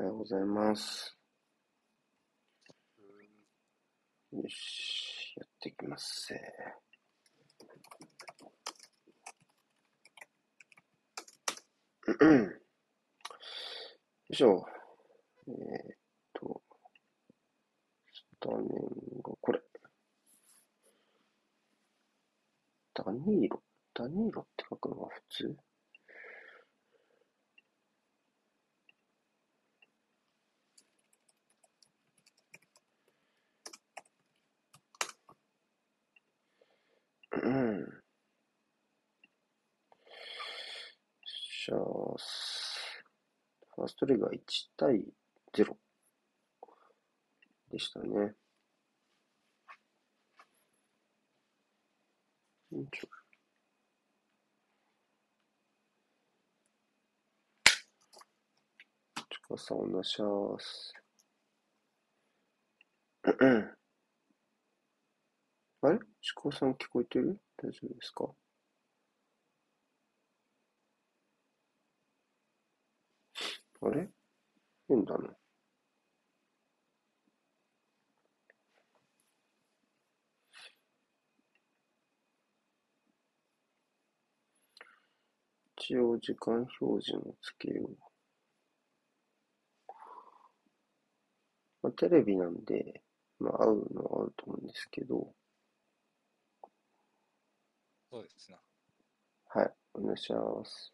おはようございます。よし、やっていきますぜ。よいしょ。えーっと、スタメンがこれ。ダニーロ？ダニーロって書くのが普通？うん。じゃあ、ファーストレグは1対0でしたね。よいしょちかさんお願いします。あれ？ちかさん聞こえてる？大丈夫ですか？あれ？変だな。一応時間表示もつけよう。まあ、テレビなんで、まあ、合うのは合うと思うんですけど、そうですな。はい、お願いします。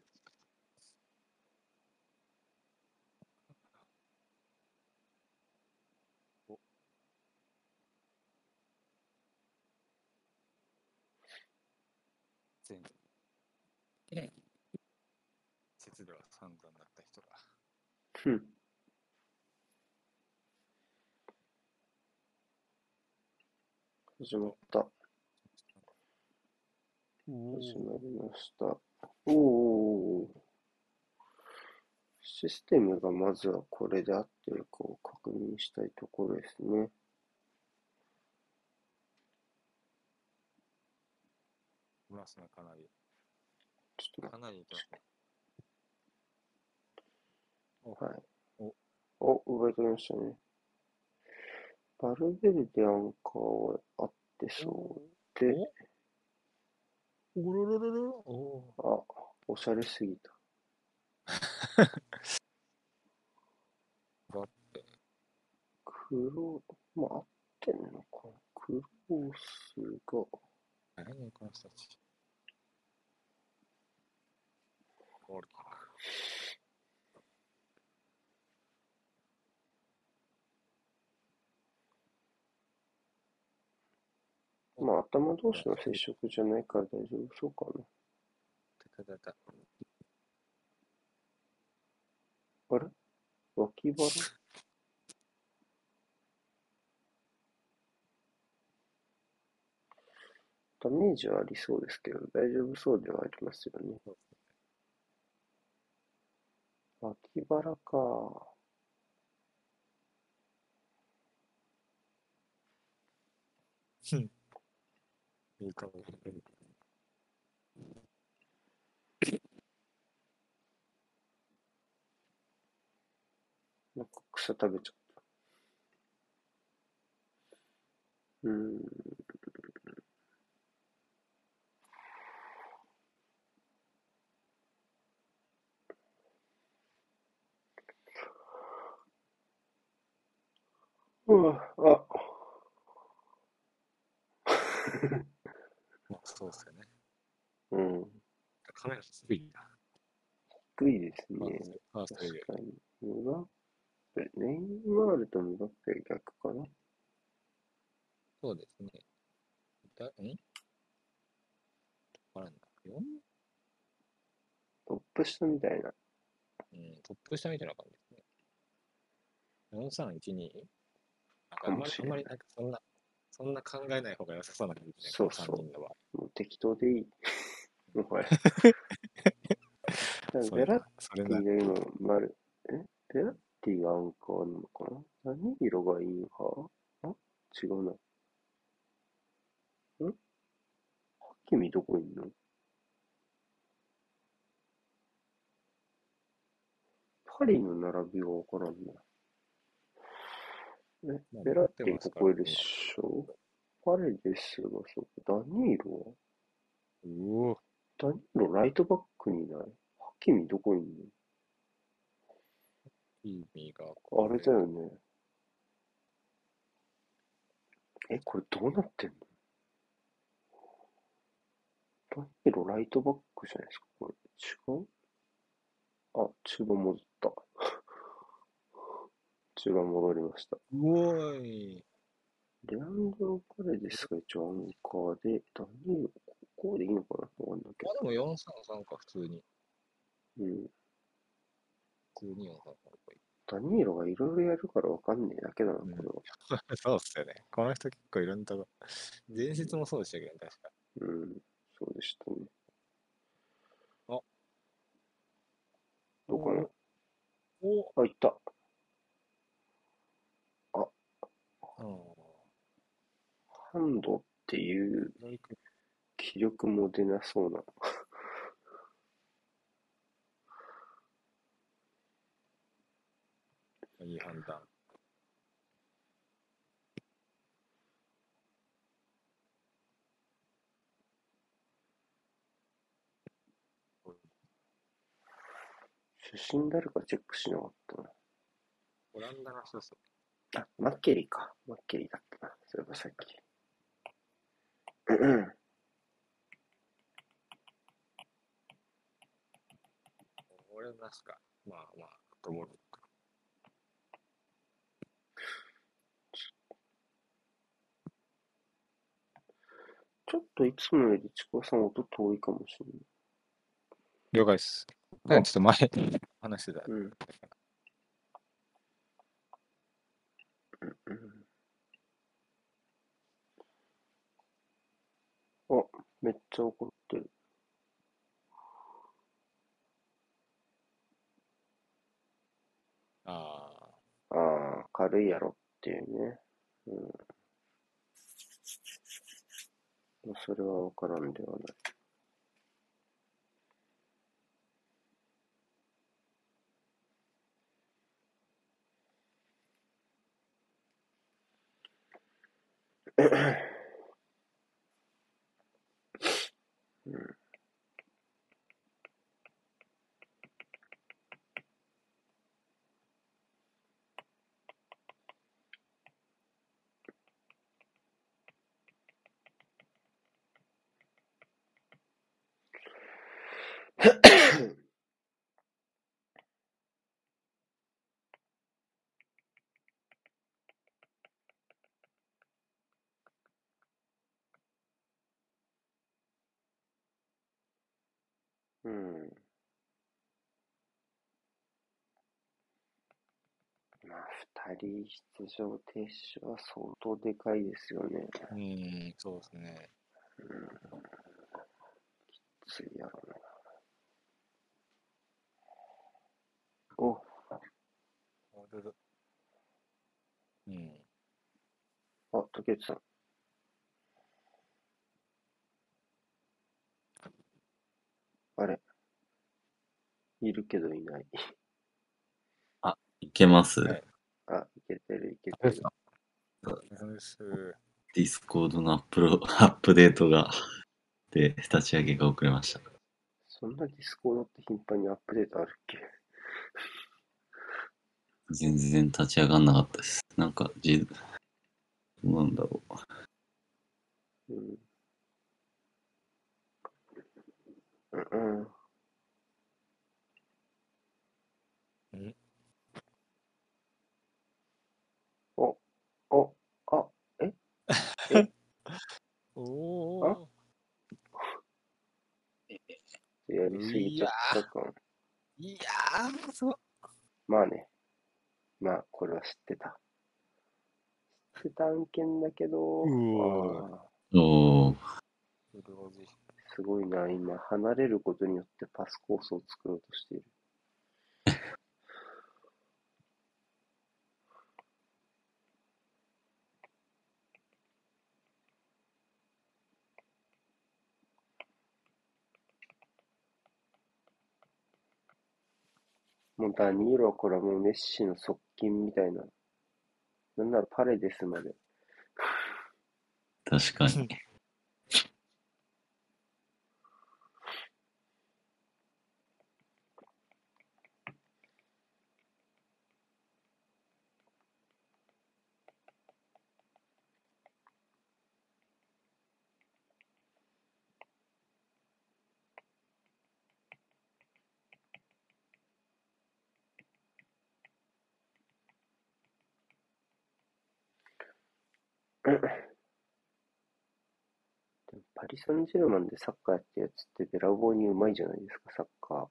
全節では散々だった人が。ふん。始まった。始まりました。おお。システムがまずはこれで合ってるかを確認したいところですね。いますね、かなり。ちょっとかなりいきますね。はい。おお、奪い取りましたね。バルベルデアンカーは合ってそうで、おろろろろおあ、おしゃれすぎた。だって、黒、まあ合ってんのかな。クロースが、何この人たち。ゴールキーパまあ頭同士の接触じゃないから大丈夫そうかな。ー。たたた。あれ？脇腹？ダメージはありそうですけど、大丈夫そうではありますよね。脇腹か。いいかもな。んか草食べちゃった。うん。うわ、あ。まあ、そうですよね。うん。カメラ低いな。低いですね。ーストファーストより確かに。ムバッペ、ネイマールとムバッペは逆かなそうですね。だん？あれなんだ？4? トップ下みたいな。うん、トップ下みたいな感じですね。4312? なんかかあんまり、あんまりなんかそんな、そんな考えない方が良さそうな感じですね。そうそうこの3人の場合。もう適当でいい。もはや。それベラッティが今、丸、え？ベラッティがアンカーなのかな？何色がいいのか？あ？違うな。ん？ハキミどこいんの？パリの並びがわからんな。えまあ、ベラッティここいるでしょ。パレデスがそう。ダニーロ？はうお。ダニーロライトバックにいない？ハキミどこにいん意味がのあれだよね。え、これどうなってんの？ダニーロライトバックじゃないですか？これ違う？あ、中盤戻った。中盤戻りました。うおーい。レアンドロ・パレデスが一応アンカーで、ダニーロ、ここでいいのかなわかんないけまど。あでも433か、普通に。うん。普通に433か。ダニーロがいろいろやるからわかんねえだけだな、こうんれは。そうっすよね。この人結構いろんなとこ。前日もそうでしたけどね、確か。うん、そうでしたね。あどうかな？おあ、いった。うん。ハンドっていう気力も出なそうな。いい判断。出身誰かチェックしなかったな。オランダの人っす。あ、マッケリーか。マッケリーだったな。そういえばさっき。うん俺なしか。まあまあ、と思う。ちょっといつもよりちくわさん音遠いかもしれ了解っす。あちょっと前、話してた。うんうんあ、めっちゃ怒ってる。あああ、軽いやろっていうね。うん。まあそれはわからんではない。うんうん。まあ、二人出場停止は相当でかいですよね。あ。うん、そうですね。うん。きついやろな。お、うん。あ、竹内さん。あれいるけどいない。いけます、はいあ、いけてるいけてる。 Discord のアップロアップデートが、で、立ち上げが遅れました。そんな Discord って頻繁にアップデートあるっけ？全然立ち上がんなかったです。なんか、じ、どうなんだろう。うん。うんうん。うんお、お、あ、え、えおお。やりすぎちゃったかも。いやー、そう。まあね。まあ、これは知ってた。知ってた案件だけど、うわあーおー、すごいな。今、離れることによってパスコースを作ろうとしている。もうダニーロはこれはもうメッシの側近みたいな。なんならパレデスまで。確かに。でもパリ・サンジェルマンでサッカーやってるやつってべらぼうにうまいじゃないですか、サッカ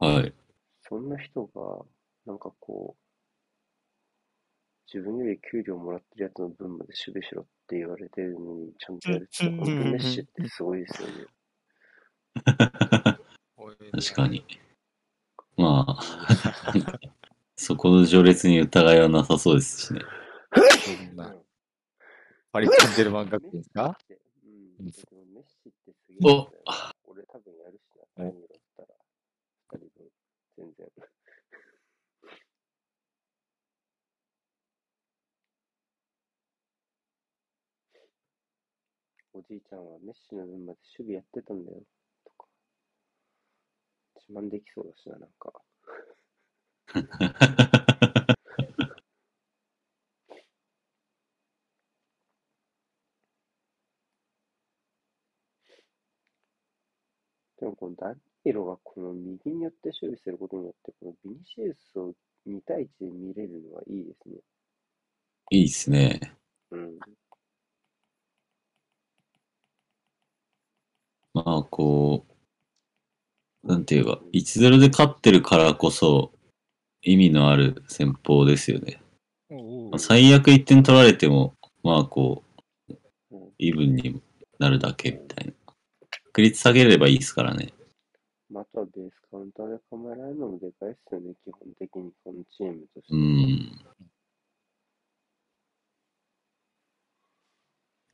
ー。はい。そんな人が、なんかこう、自分より給料もらってるやつの分まで守備しろって言われてるのに、ちゃんとやるって、うん本当メッシってすごいですよね。確かに。まあ、そこの序列に疑いはなさそうですしね。そんな。パリ・サンジェルマン学院ですか？うん。でもメッシってすげえ。俺多分やるしな、お何だったら。二人分、全然。おじいちゃんはメッシの分まで守備やってたんだよ、とか。自慢できそうだしな、なんか。でもこのダニーロがこの右によって守備することによって、このビニシウスを2対1で見れるのはいいですね。いいですね。うん。まあ、こう、なんていうか、1-0で勝ってるからこそ、意味のある戦法ですよね。まあ最悪1点取られても、まあ、こううん、イーブンになるだけみたいな。確率下げればいいですからね。まあ、あとはベースカウンターで構えられるのもでかいっすよね、基本的にこのチームとして。うん。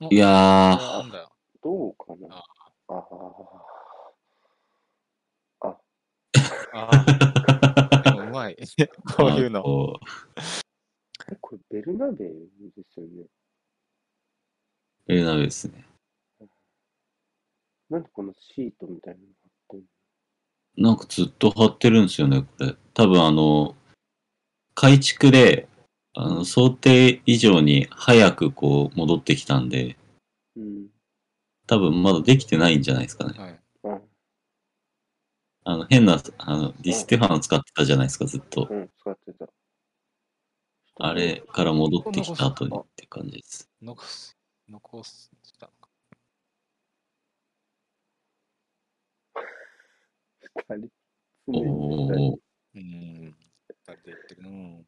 おいやー。どうかな。ああああうまい。こういうの。こえ、これベルナベウですよね。う、ベルナベですね。なんでこのシートみたいなの貼ってんの？なんかずっと張ってるんですよね、これ。多分あの、改築で、あの、想定以上に早くこう戻ってきたんで、うん。多分まだできてないんじゃないですかね。はい。あ、あの、変な、あの、ディステファン使ってたじゃないですか、ずっと。うん、使ってた。あれから戻ってきた後にって感じです。残す。残したのか。二人。うん。二人で言ってる。うん。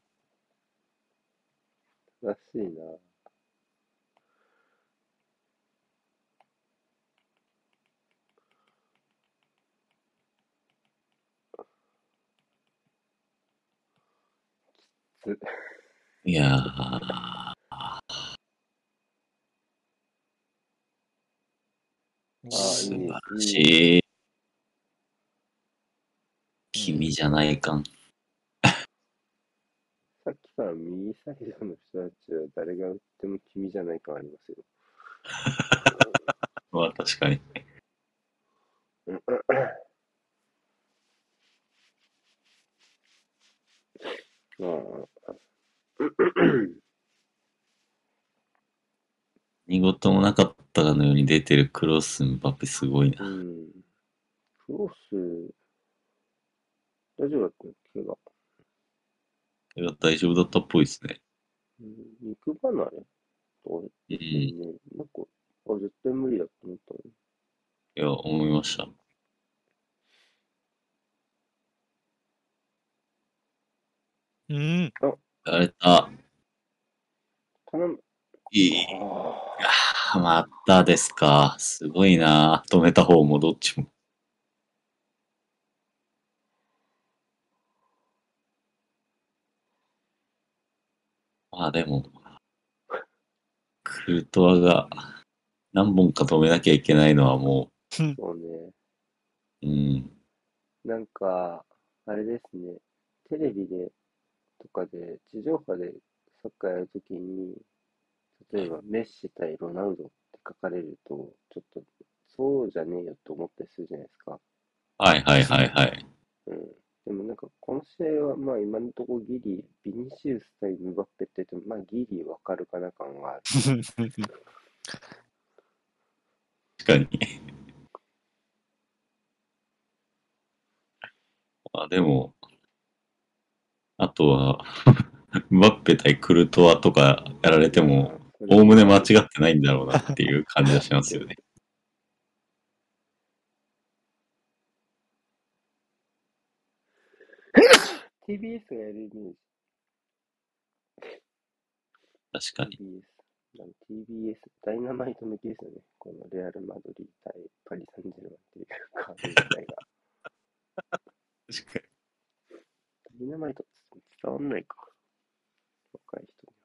らしいな。ついやー、あ素晴らしい。君じゃないかん。さっきから右サイドの人たちは誰が打っても君じゃないかありますよ。まあ確かに。まあ、見事もなかったかのように出てるクロスンバッペすごいな。うん。クロス、大丈夫だったの怪我。いや大丈夫だったっぽいですね。うん肉離れ？とうん。ねい、なんか、あ、絶対無理だと思ったのに。や、思いました。うん。やられた。頼む。いい。ああまたですか。すごいな。止めた方もどっちも。まあでも、クルトワが何本か止めなきゃいけないのはもーそうね。う、うん、なんか、あれですね、テレビで、とかで、地上波でサッカーやるときに、例えばメッシ対ロナウドって書かれると、ちょっと、そうじゃねえよって思ったりするじゃないですか。はいはいはいはい。うん。でもなんか、この試合は、まあ今のところギリ、ビニシウス対ムバッペって言っても、まあギリわかるかな感がある。確かに。あ、でも、あとは、ムバッペ対クルトワとかやられても、おおむね間違ってないんだろうなっていう感じがしますよね。TBS がやるイメージ。確かに。TBS。TBS、ダイナマイト向きですよね。このレアル・マドリー対パリ・サンジェルマンっていうカード自体が。確かダイナマイト伝わんないか。若い人には。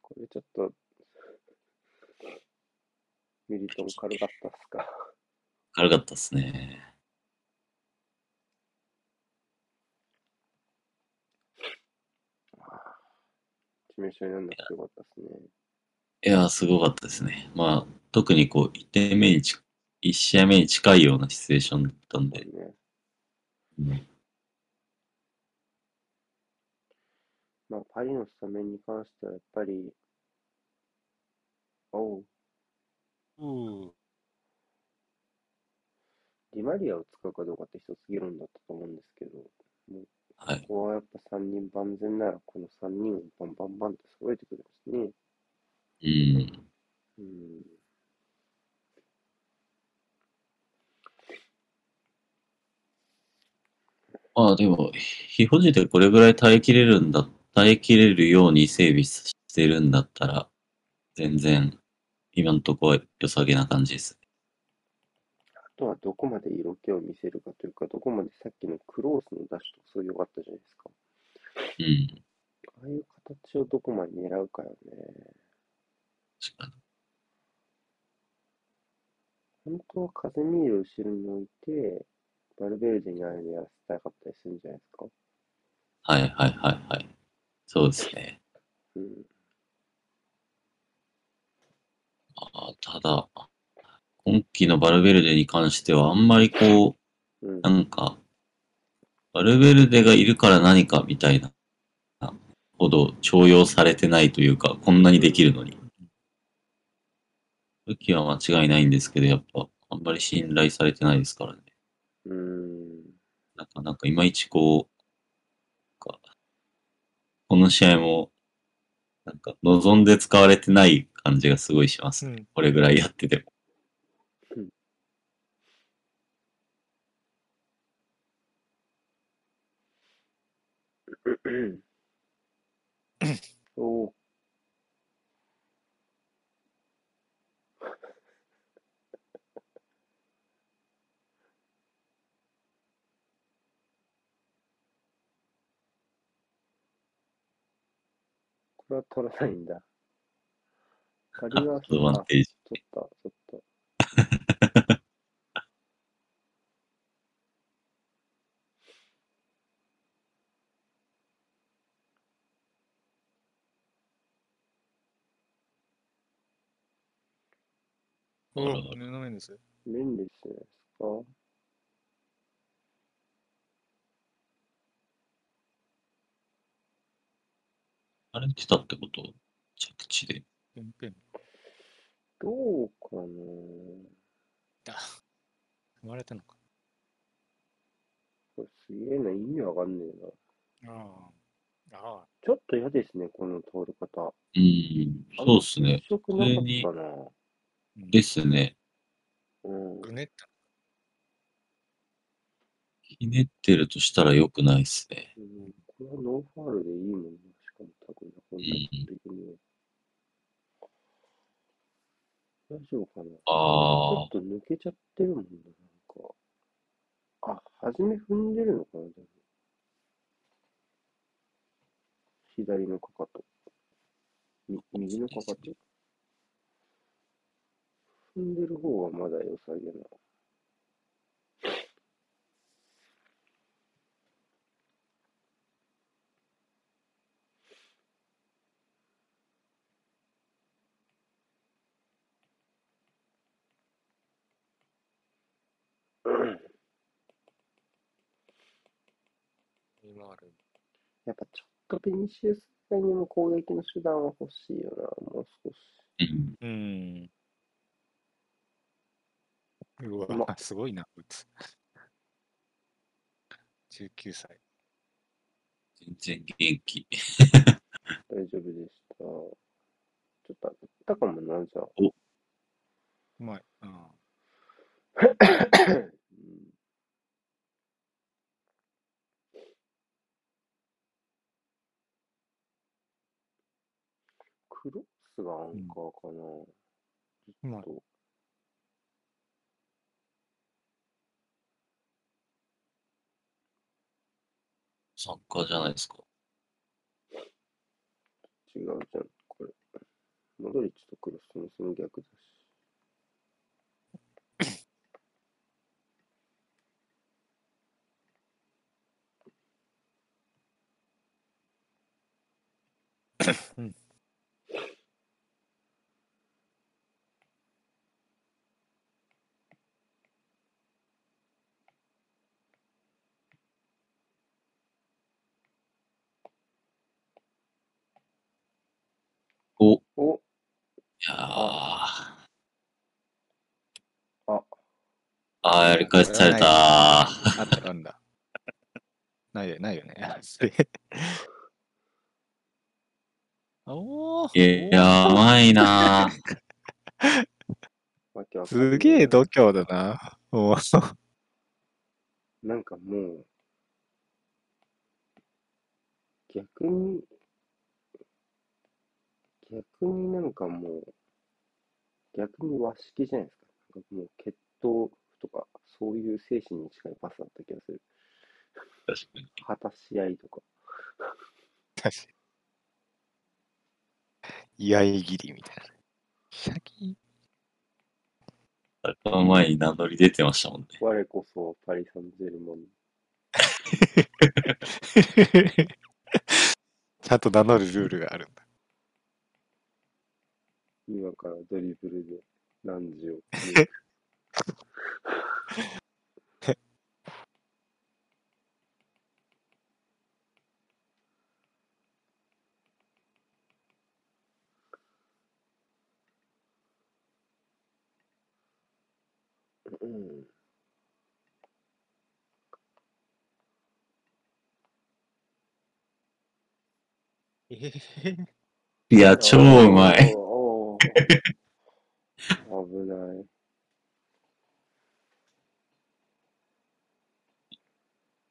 これちょっと、ミリトン軽かったっすか？軽かったっすね。致命傷になるのすごかったっすね。いやー、すごかったですね。まあ、特にこう、1点目にち、1試合目に近いようなシチュエーションだったんで、ねうんまあ、パリのスタメンに関してはやっぱり、おう、うん。ディマリアを使うかどうかって一つ議論だったと思うんですけど、はい。ここはやっぱ3人万全なら、この3人をバンバンバンと揃えてくるんですね。うん。うん。まあでも、非保持でこれぐらい耐えきれるんだ、耐えきれるように整備してるんだったら、全然、今のところは良さげな感じです。あとはどこまで色気を見せるかというか、どこまでさっきのクロースのダッシュとかそういう良かったじゃないですか。うん。ああいう形をどこまで狙うかよね。確かに。本当はカゼミールを後ろに置いて、バルベルデにあれでやらせたかったりするんじゃないですか。はいはいはいはい。そうですね。うん。あーただ、今季のバルベルデに関してはあんまりこう、うん。なんか、バルベルデがいるから何かみたいなほど重用されてないというか、こんなにできるのに。武器は間違いないんですけど、やっぱあんまり信頼されてないですからね。うん。なかなかいまいちこう、この試合も、なんか望んで使われてない感じがすごいします。うん。これぐらいやってても。おーこれは取らないんだ。仮は、アドバンテージ。取った、取った。お布面です。面ですじゃないですか。あれ来たってこと着地で。ペンペン。どうかなだ。生まれたのか。これすげえな、意味わかんねえな。ああ。ああ。ちょっと嫌ですね、この通り方。うん、そうですね。接触なかったな。うんですね。うん。ぐねった。ひねってるとしたら良くないですね。うん、これはノーファールでいいもんな。しかも多分な、こんな的には。大丈夫かな？ちあょっと抜けちゃってるもんな、なんか。あ、初め踏んでるのかな、でも左のかかと。み右のかかと。踏んでる方はまだ良さげな。今ある。やっぱちょっとベニシウス以外にも攻撃の手段は欲しいよな、もう少し。うん。うわ、うますごいな、こいつ。19歳。全然元気。大丈夫でした。ちょっと当たったかもな、じゃあ。うまい。うん。う んクロスがアンカーかな。うまい。とサッカーじゃないですか。違うじゃん、これ。モドリッチとクロスのその逆だし。うんお、いおやー。あ、あー、やり返された。あったなんだ。ないよ、ないよね。それ。おー。いや、やばいなわけわかんないすげえ度胸だな。おーなんかもう、逆に、逆になんかもう、逆に和式じゃないですか。なんかもう決闘とか、そういう精神に近いパスだった気がする。確かに。果たし合いとか。確かに。居合切りみたいな。シャキン。サッカー前に名乗り出てましたもんね。我こそパリ・サンジェルマン。ちゃんと名乗るルールがあるんだ。今からドリブルで何時を。うん。えーいや、超うまい。危ない。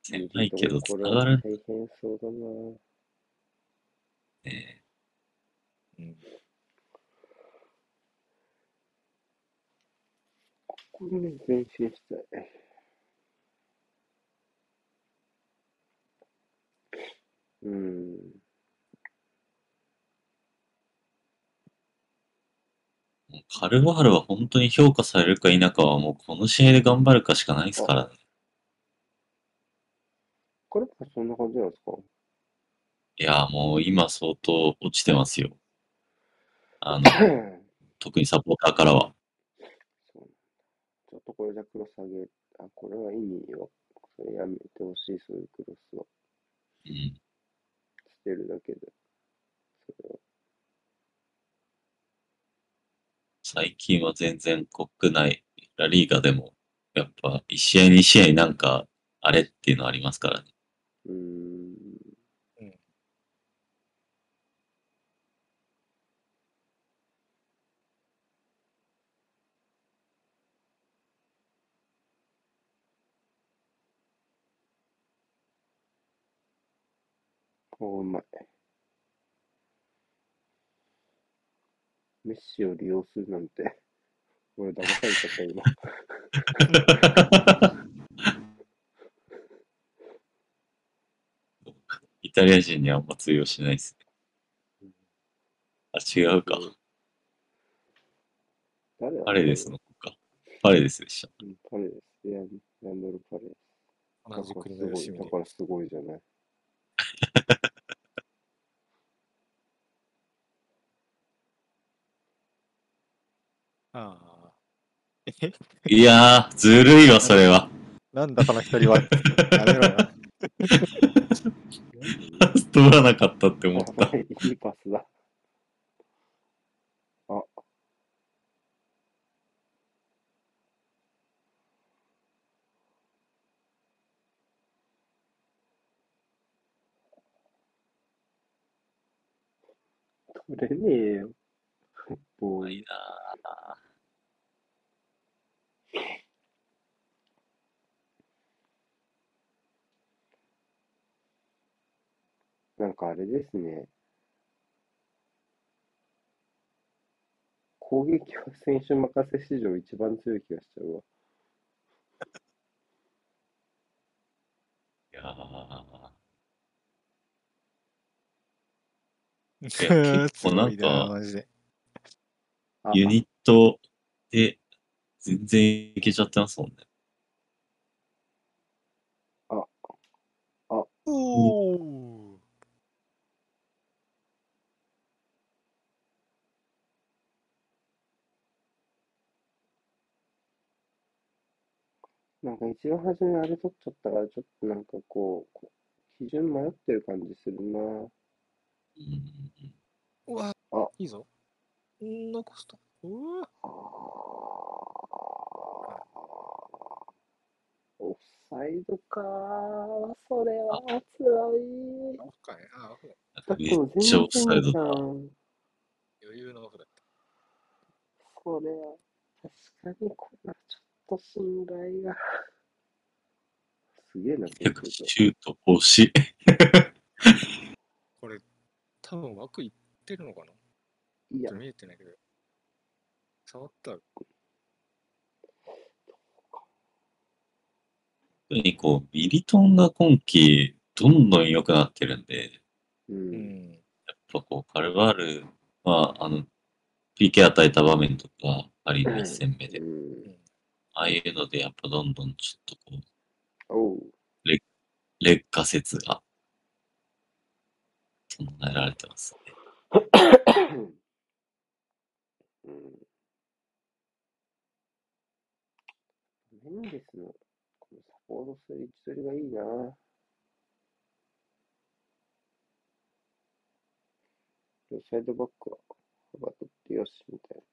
狭いけど、繋がる大変そうだな。ね。うんこれね、練習したい。うん。もうカルバールは本当に評価されるか否かはもうこの試合で頑張るかしかないですからね。これはそんな感じなんですか？いや、もう今相当落ちてますよ。あの、特にサポーターからは。ちょっとこれじゃクロス上げ、あ、これは意味よ。それやめてほしい、そういうクロスは。うん。捨てるだけで。それは最近は全然国内、ラリーガでも、やっぱ1試合2試合なんか、あれっていうのありますからね。うん。おうまい。メッシを利用するなんて、俺騙されちゃった今。イタリア人にはあんま通用しないですね。あ、違うか。誰だパレデスの子か。パレデスでした。うんパレデス。レアンレアンドロ・パレデス。同じ国のだか。らすごいじゃない。ああ。え？いやー、ずるいわ、それは。なんだこの一人は。やめろよ。通らなかったって思った。い、いいパスだ。あ。取れねえよ。ボーイ。いな なんかあれですね。攻撃は選手任せ史上一番強い気がしちゃうわ。いやー 結結構なんかユニットで全然いけちゃってますもんね。おお。なんか一番初めあれ取っちゃったから、ちょっとなんかこう、こう基準迷ってる感じするな。うんうわあいいぞ。残すと。うわあーオフサイドかー。それは辛い。オフかいあ、オフだ。だってめっちゃオフサイドじゃん。だ。余裕のオフだった。それは、確かにこれはちょっと信頼が。すげえな、結構シュート欲しい。これ、多分枠いってるのかな？いや見えてないけど。触ったら、特にこう、ビリトンが今季どんどん良くなってるんで、う。うんん。やっぱこう、カルバールは、あの、PK 与えた場面とか、パリの一戦目で、うん。ああいうので、やっぱどんどんちょっとこう、おう。劣化説が唱えられてますね。うん。メンデスのこのサポートする位置取りがいいな。サイドバックは幅取ってよし、みたいな。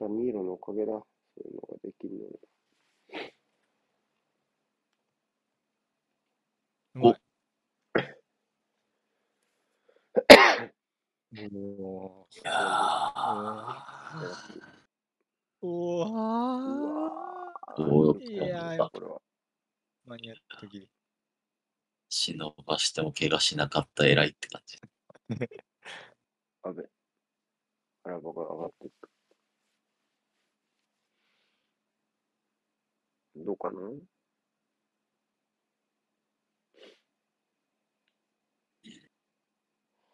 ダニーロのおかげだ。そういうのができるのに。うまい。おいやおおうー、どうよいやーかこれは。間に合った時に。忍ばしても怪我しなかった偉いって感じ。あべ。アラバが上がっていく。どうかな？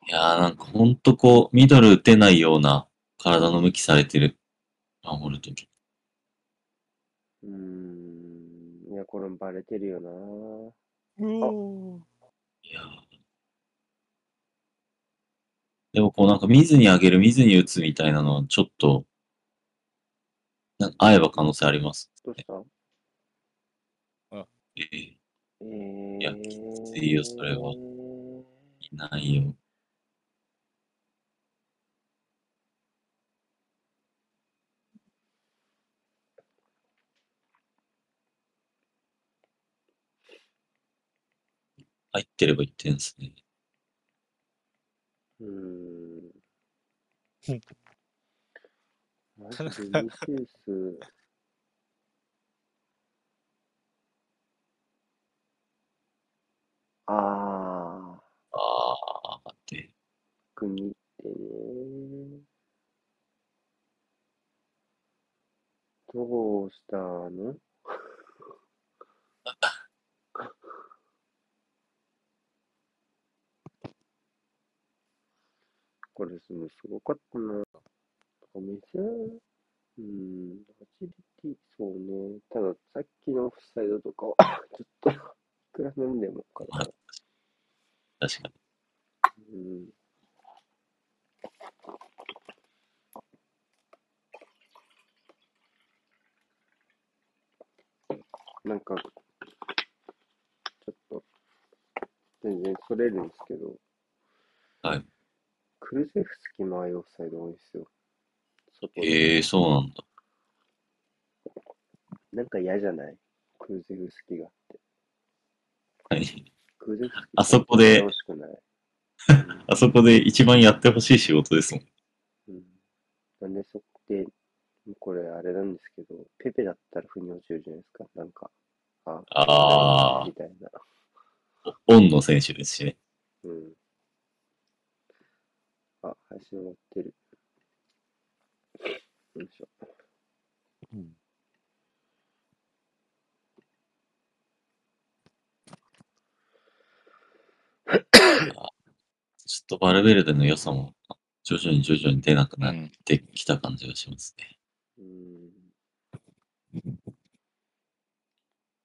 いやーなんかほんとこう、ミドル打てないような体の向きされてる。守るとき。うーん。いや、これもバレてるよな。うおいやーでもこうなんか見ずに上げる、見ずに打つみたいなのはちょっと、なんか合えば可能性あります。どうした？えーえー、いやきついよそれはいないよ。入ってれば1点ですね。うーん。マジでミシウス。ああ、あーって。国ってね。どうしたの？これレスもすごかったな。メジャー、うん、アジリティ、そうね。ただ、さっきのオフサイドとかは、ちょっと、いくらなんでもかな。確かに。うん。なんか、ちょっと、全然それるんですけど、はい。クルゼフスキのああいうオフサイド多いですよ。ええー、そうなんだ。なんか嫌じゃない？クルゼフスキがあって。はい。クルゼフスキあそこで楽しくない？あそこで一番やってほしい仕事ですもん。うん。なんでそこで、これあれなんですけど、ペペだったら腑に落ちるじゃないですか。なんか、ああーみたいな。オンの選手ですしね。うん。あ、配信終わってる。よいしょ。うんちょっとバルベルデの良さも徐々に徐々に出なくう。なってきた感じがしますね。うん。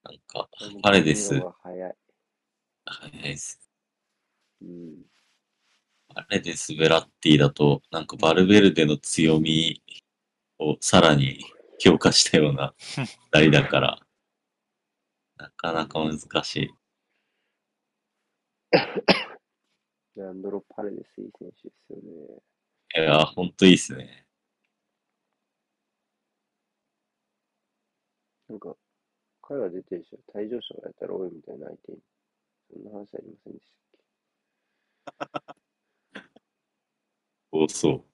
なんか、パレデス、は早い。早いです。うん。パレデス、ベラッティだと、なんかバルベルデの強みをさらに強化したような二人だから、なかなか難しい。レアンドロ・パレデスいい選手ですよね。いやー、ほんといいっすね。なんか、彼は出てるでしょ。退場者がやったら多いみたいな相手に。そんな話ありませんでしたっそうそう。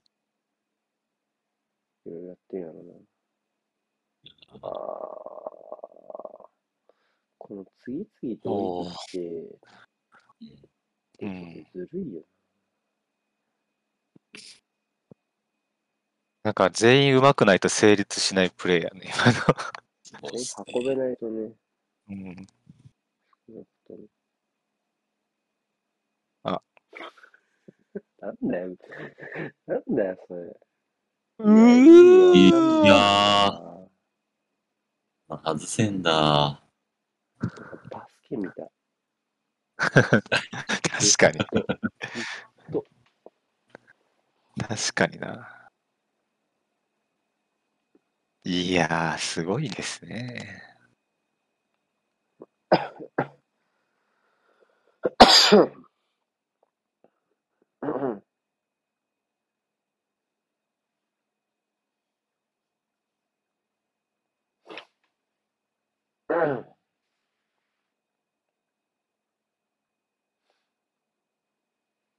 けいろいろやってんやろな。あーこの次々とてずるいよなんか全員上手くないと成立しないプレーやね、今そうっすな。運べね。ないとね、の。うん。少なくともあ。なんだよ。なんだよ、それ。ういいややー。ー、外せんだ。バスケみたい。確かに。と確かにな。いやー、すごいですね。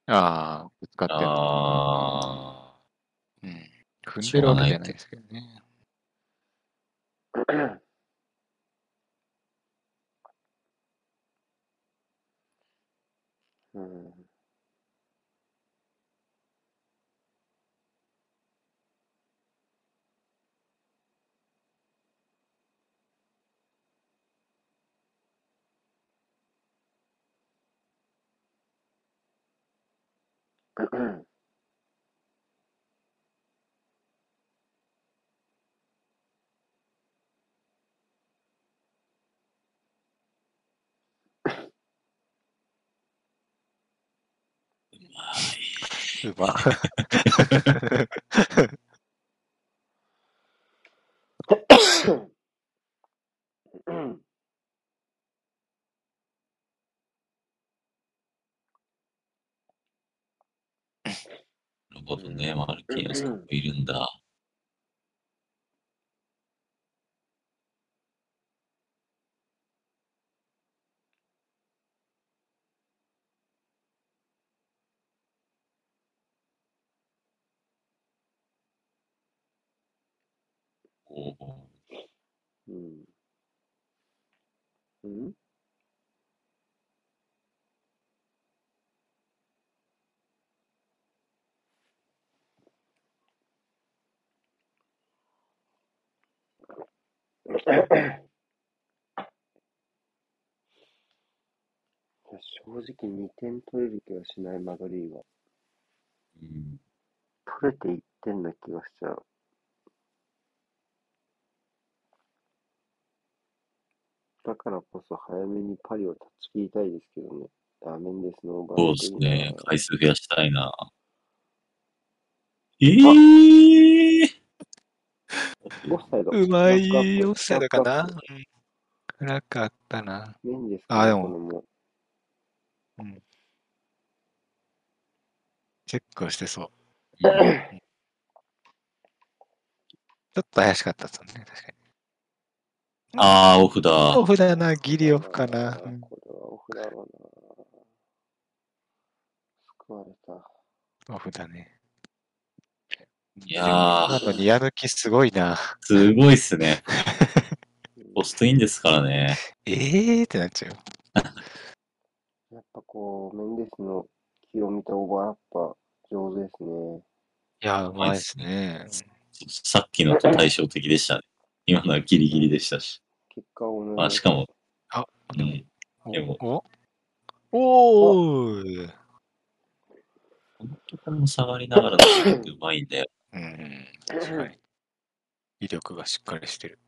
ああ、ぶつかってんの。あうん。踏んでるわけじゃないですけどね。うん うま。うんー、なるほどね。マルキーノスもいるんだ。おーうんうんいや正直2点取れる気はしないマドリーは。うんれていってんな気がしちゃう。だからこそ早めにパリを断ち切りたいですけどね。あ、メンデスのバそうですね。回数増やしたいな。えー、オフサイド。うまいオフサイドかなうん暗かったな。メンデスあでももうん。チェックをしてそう。うんちょっと怪しかったですね、確かに。あー、オフだ。オフだな、ギリオフかな。うんこれはオフだろうな。救われた。オフだね。いやあー、とニア抜きすごいな。すごいっすね。ポストインですからね。えーってなっちゃう。やっぱこう、メンデスの気を見たオーバーラッパー、上手ですね。いや、うまいですね。さっきのと対照的でしたね。今のはギリギリでしたし。結果をね。まあ、しかも、あ、うん。でもおおおーこのところも下がりながらのうまいんだよ。うん、確かに。威力がしっかりしてる。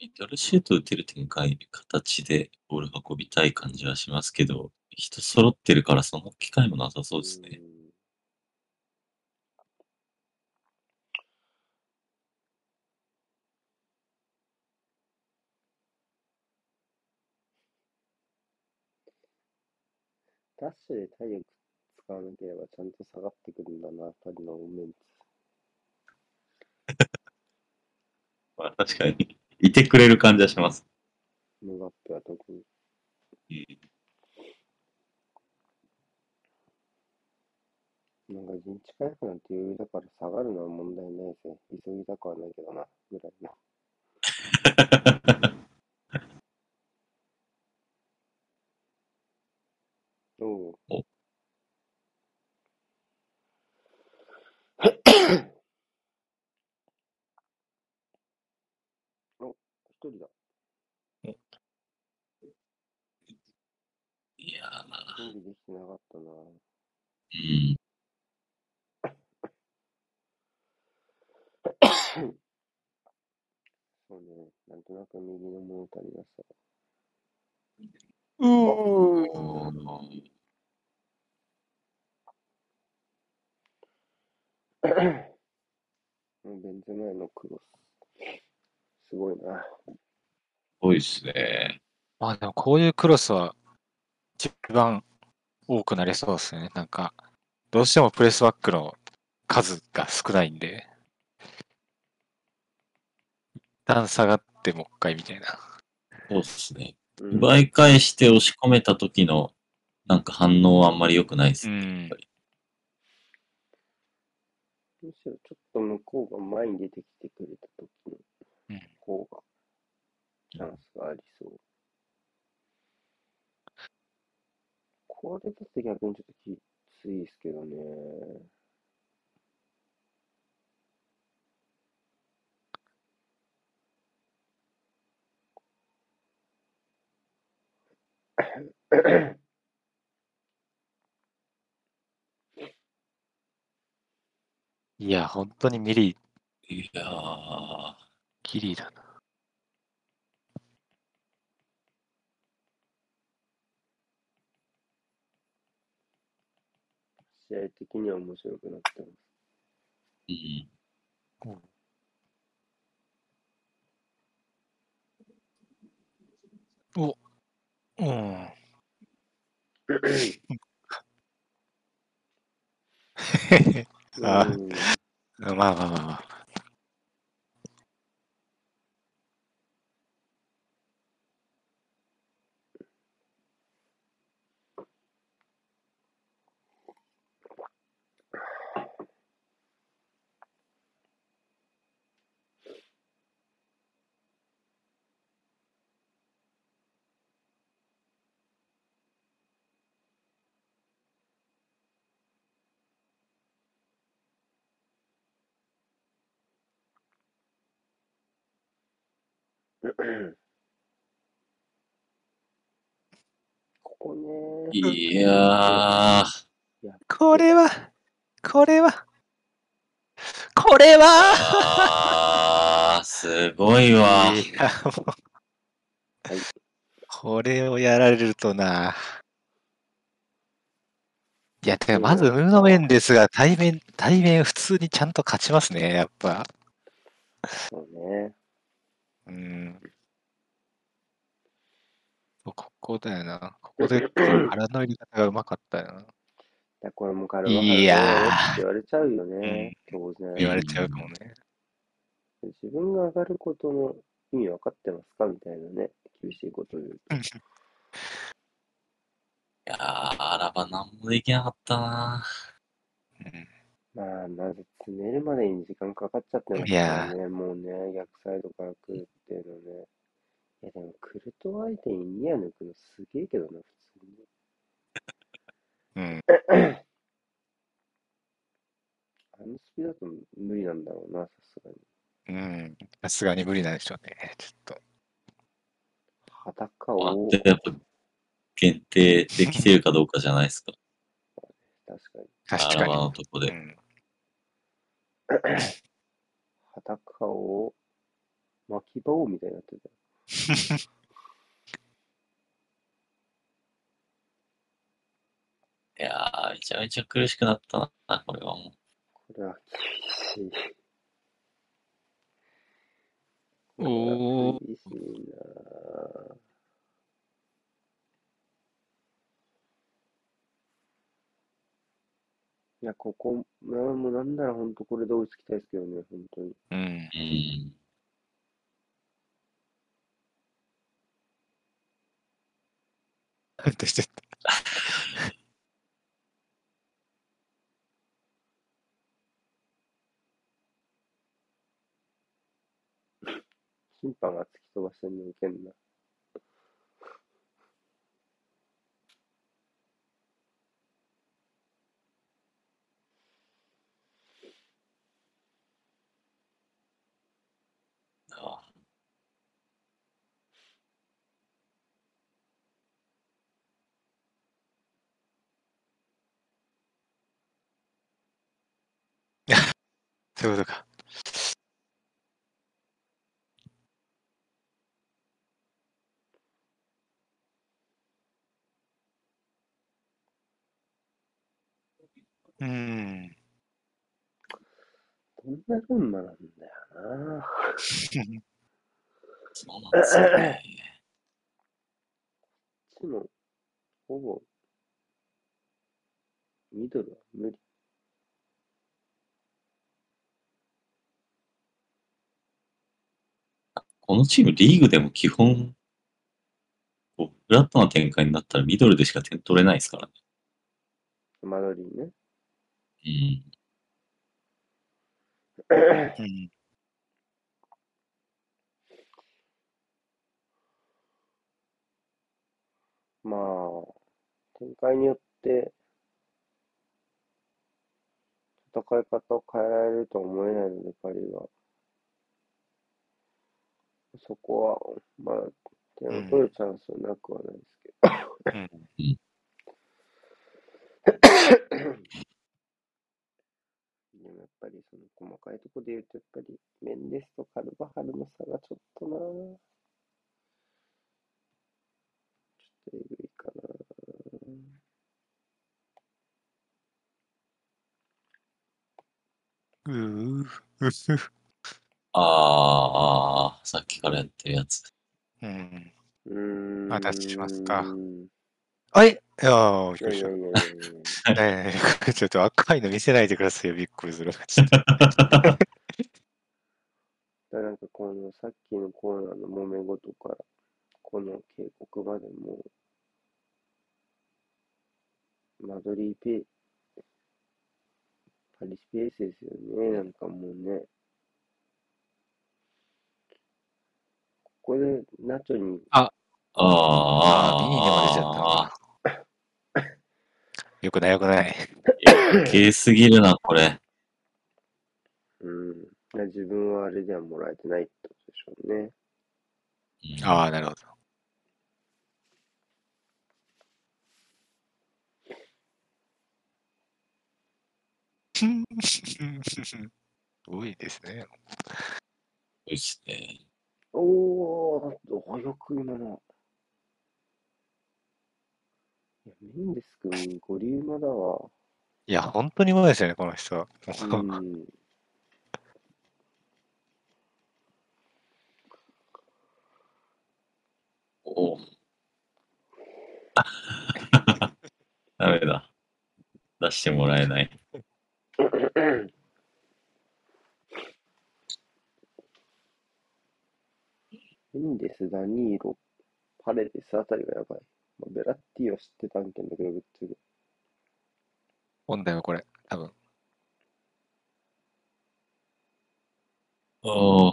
ミドルシュート打てる展開、形でボール運びたい感じはしますけど、人揃ってるからその機会もなさそうですね。うんダッシュで体力使わなければちゃんと下がってくるんだな、パリのメンツ。まあ確かに、いてくれる感じはします。ムバッペは特に。なんか陣地回復なんて余裕だから下がるのは問題ないぜ。急ぎたくはないけどな、ぐらいの。おうおお、一人だ。いやー、準備できてなかったな。うん。そうね、なんとなく右の物足りなさ。うおーうん ベンゼマへのクロス。すごいな。すごいっすね。まあでもこういうクロスは一番多くなりそうですね。なんか、どうしてもプレスバックの数が少ないんで、一旦下がってもう一回みたいな。そうっすね。うん奪い返して押し込めた時の、なんか反応はあんまり良くないですね。うん。むしろちょっと向こうが前に出てきてくれた時のうん方がチャンスがありそう。これだと逆にちょっときついですけどね。いや、本当にミリいやー、ギリだな。試合的には面白くなってます。うん。おうん。あうん まあまあまあまあ。ここね。いやー、これは、これは、これはすごいわ。いやもうはいこれをやられるとな。いや、てかまず、ムーノメンデスが対面、対面普通にちゃんと勝ちますね、やっぱ。そうね。うん。ここだよな。ここで、腹 の入れ方がうまかったよな。だこれもカルバハルいやーって言われちゃうよね。当然。言われちゃうかもね。自分が上がることの意味分かってますかみたいなね。厳しいことを言うと。いやー、あらばなんもできなかったな。うんまあ、まず詰めるまでに時間かかっちゃってますからね。もうね、逆サイドから来るっていうのね。いや、でも、クルト相手にニア抜くのすげえけどな、普通に。うん。あのスピードだと無理なんだろうな、さすがに。うん。さすがに無理なんでしょうね。ちょっと。裸あを、でやっぱ限定できてるかどうかじゃないですか。確かに。確かあらばのに。とこで。うん 裸を巻き場をみたいになってた。いやー、めちゃめちゃ苦しくなったな、これはもこれは厳しい。おーこれは厳しいなぁいや、ここ、なもうなんなら本当これで追いつきたいですけどね、本当に。うん。う。うん。として審判が突き飛ばしてんのいけんな。あそういうことか。うん。どんなルンマなんだよな。そうなんですよね。こっちも、ほぼ、ミドルは無理。このチームリーグでも基本、こうフラットな展開になったらミドルでしか点取れないですからね。マドリーね。うん。うん。まあ、展開によって、戦い方を変えられるとは思えないので、パリは。そこは、まだ点を取るチャンスはなくはないですけど。うん。でもやっぱりその細かいところで言うと、やっぱりメンデスとカルバハルの差がちょっとなちょっとえぐいかなうー。うふあーあー、さっきからやってるやつ。うん。うーん。またしますかいはい。いやー、びっくりした。ねえちょっと赤いの見せないでくださいよ、びっくりする。ちょっと だなんかこのさっきのコーナーの揉め事から、この警告までもう、マドリーペー、パリスペースですよね、なんかもうね。ここでナチョに、あああー、ミニにも出ちゃったな。よくないよくない。余計すぎるな、これ。うん、自分はあれではもらえてないってことでしょうね。うんああ、なるほど。多いですね。そうですね。おー、早く今の。いや、メンデス君、ゴリウマだわ。いや、本当にうまいですよね、この人は。うん。おお。ダメだ。出してもらえない。メンデス、ダニーロ、パレデスあたりがやばい。まあ、ベラッティは知ってたんけんだけど、ぶっつけ。問題はこれ、多分。おお。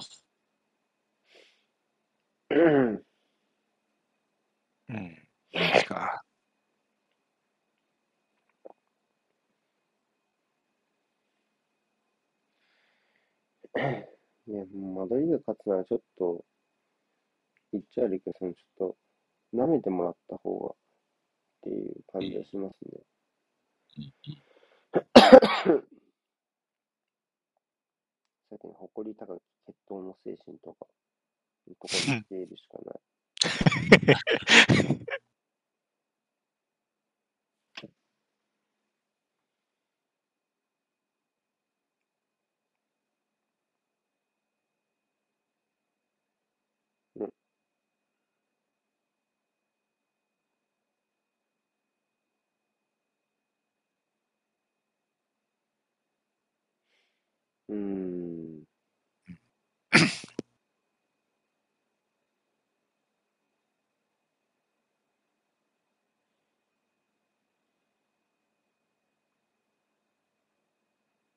うんうん。マジか。い や、もうマドリード勝つならちょっと、言っちゃ悪いけど、そのちょっと、舐めてもらった方が、っていう感じがしますね。さっきの誇り高き血統の精神とか、と ころにしているしかない。うーん。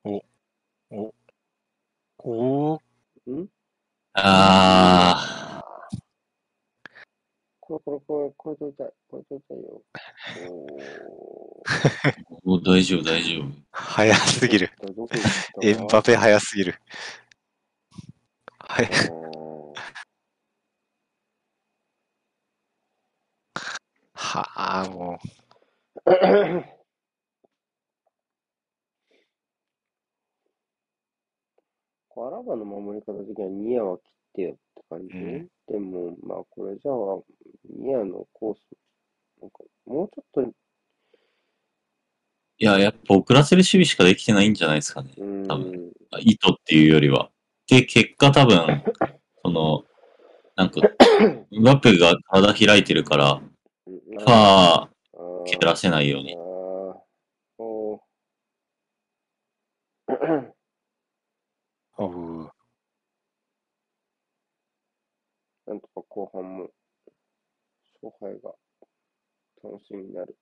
お、おん？あこれこれこれ、これ取りたい。これ取りたいよ。おーお大丈夫、大丈夫。早すぎる。エンバペ早すぎる。はい。あーはあ、もこう アラバの守り方的にはニアは切ってよって感じ、うんでも、まあこれじゃあ、ニアのコース、なんかもうちょっと、いや、やっぱ遅らせる守備しかできてないんじゃないですかね。多ん、意図っていうよりは。で、結果多分、その、なんか、ムバペが体開いてるから、うんファー蹴らせないように。あーおーう。おうなんとか後半も勝敗が楽しみになる。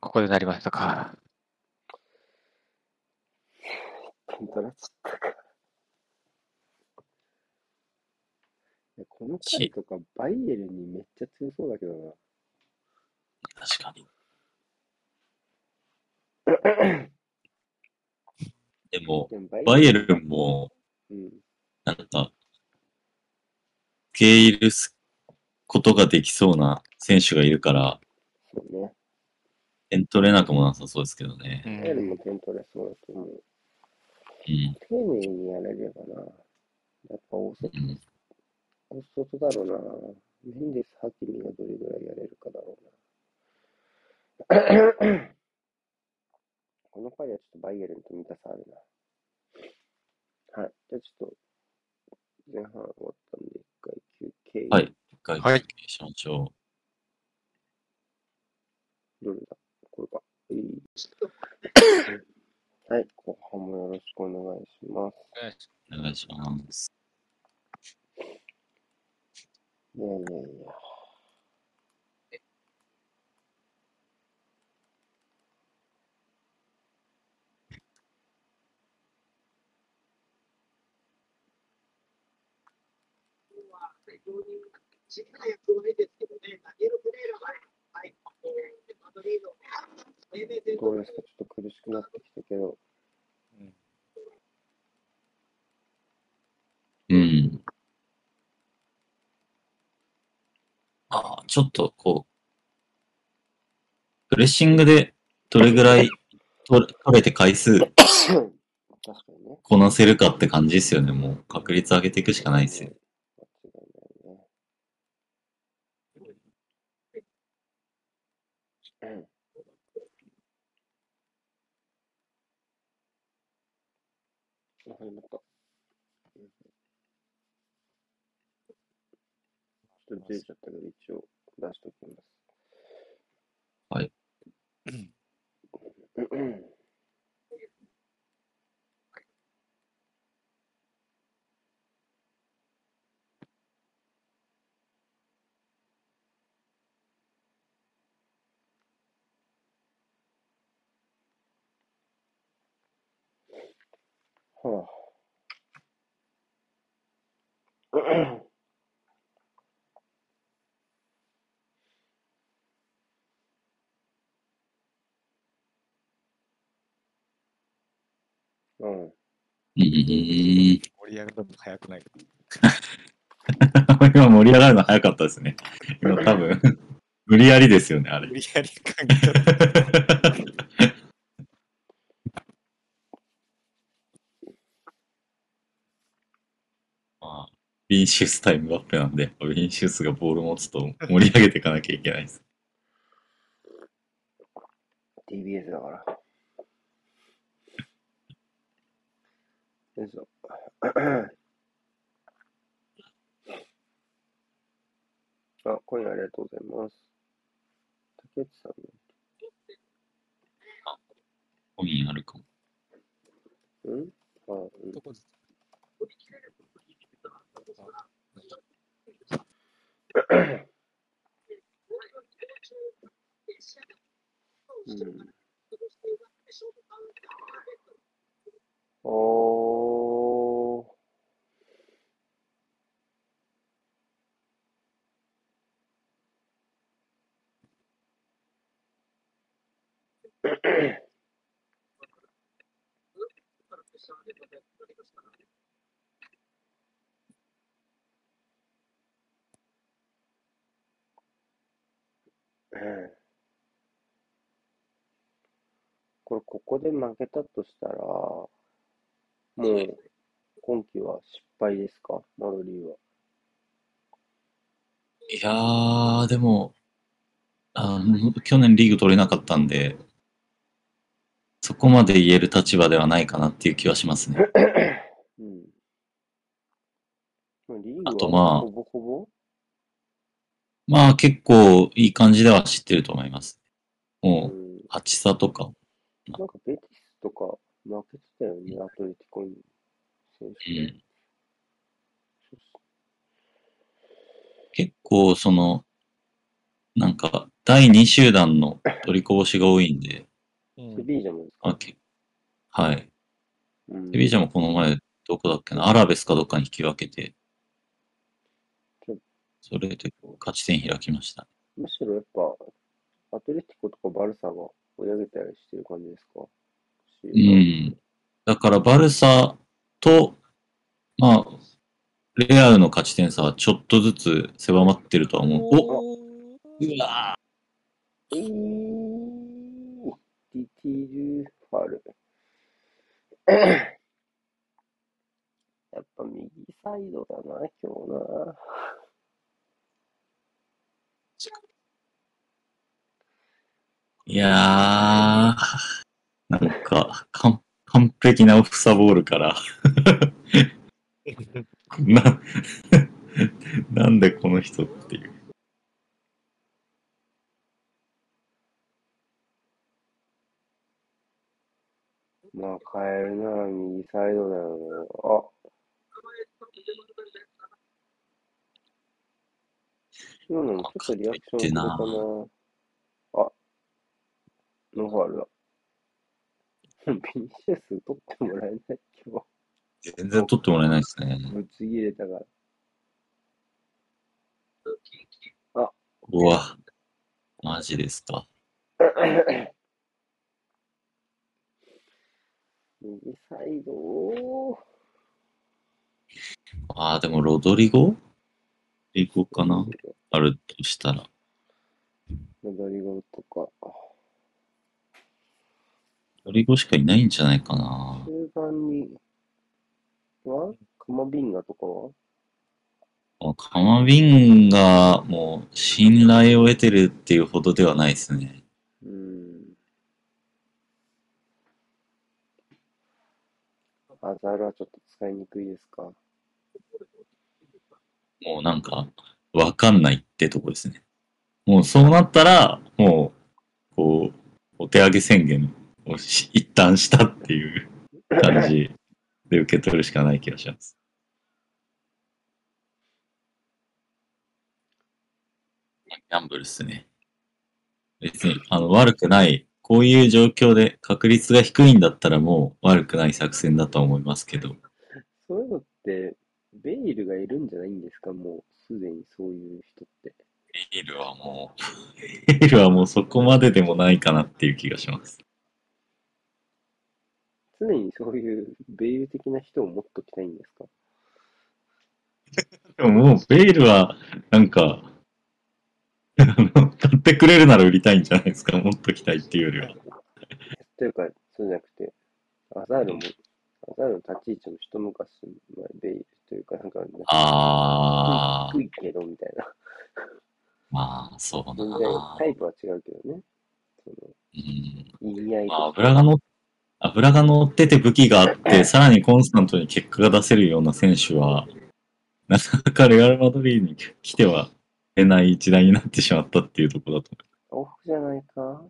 ここでなりましたか？点取られちゃったか。この回とかバイエルンにめっちゃ強そうだけどな。確かに。でも、バイエルンも、うん。なんか、受け入れることができそうな選手がいるから、そうね。点取れなくもなさそうですけどうね。バイエルンん。も点取れそうだと思う。うん。丁寧にやれればな。やっぱ大外うん。大外だろうな。メンデス・ハキミがどれぐらいやれるかだろうな。この回はちょっとバイエルンと見たさあるな。はい。じゃあちょっと、前半終わったんで、一回休憩。はい。一回はい休憩しましょどれだ？これか。いい はい。後半もよろしくお願いします。う。お願いします。いやいやいや。に、はい、どうですか、ちょっと苦しくなってきたけど。うん。ああ、ちょっとこう、プレッシングでどれぐらい取れて回数こなせるかって感じですよね。もう確率上げていくしかないですよ。うん。あ、始まった。うんちょっとずれちゃったけど、一応出しておきます。はい。はあ。うん。うん。盛り上がるの早くない。今盛り上がるの早かったですね。今多分、無理やりですよね、あれ無。理やり感じちゃった。まあ、ヴィンシウス対ムバッペなんで、ヴィンシウスがボール持つと盛り上げていかなきゃいけないです。TBS だから。よいしょ。あ、コインありがとうございます。竹内さんコインあるかも。の、んあ、うんど。こでとかうん。おー。うんこれ、ここで負けたとしたら、もう、今季は失敗ですか？マドリーは。いやー、でも、あの去年リーグ取れなかったんで、そこまで言える立場ではないかなっていう気はしますね。うん。まあリーグあとまあはほぼほぼ？まあ結構いい感じでは知ってると思います。うもう、ん。8差とか。なんかベティスとか負けてたよね、アトレティコう手ん、結構その、なんか第2集団の取りこぼしが多いんで、うん。セビージャもですか？あけはい。うん。セビージャもこの前、どこだっけな、アラベスかどっかに引き分けてそれで勝ち点開きました。むしろやっぱ、アトレティコとかバルサが追い上げたりしてる感じですか？うん。だからバルサと、まあ、レアルの勝ち点差はちょっとずつ狭まってるとは思う。おうわえー、ディティールファル。やっぱ右サイドだな、今日な。いやー、なんか、完完璧なオフサボールから、な、なんでこの人っていう。まあ、変えるなら右サイドだよな。あ。今のもちょっとリアクション遅れたな。あ、ノファルだ。ビニシウス取ってもらえない今全然取ってもらえないですね。日。ぶち切れたから。うわ、マジですか。右サイドをあー、でもロドリゴ？リゴかなあるとしたら。ロドリゴとか、ロリゴしかいないんじゃないかな。中盤には？カマビンガとかは？あカマビンがもう信頼を得てるっていうほどではないですね。うーん。アザールはちょっと使いにくいですか？もうなんか、わかんないってとこですね。もうそうなったら、もう、こう、お手上げ宣言をし一旦したっていう感じで受け取るしかない気がします。ギャンブルっすね。別に、あの、悪くない、こういう状況で確率が低いんだったらもう悪くない作戦だとは思いますけど、そういうのって、ベイルがいるんじゃないんですか？もうすでにそういう人って。ベイルはもう、ベイルはもうそこまででもないかなっていう気がします。常にそういうベイル的な人を持っときたいんですか？でももう、ベイルは、なんか、買ってくれるなら売りたいんじゃないですか？持っときたいっていうよりは。というか、そうじゃなくて、アザールも、アザールの立ち位置も一昔前ベイルというか、なんか、なんかあー、低いけどみたいな。まあ、そうだ全然なタ。イプは違うけどね。そのうん。意味合いまあ、と油がの、油が乗ってて武器があって、さらにコンスタントに結果が出せるような選手は、なかなかレアル・マドリードに来ては出ない時代になってしまったっていうところだとオフじゃないか。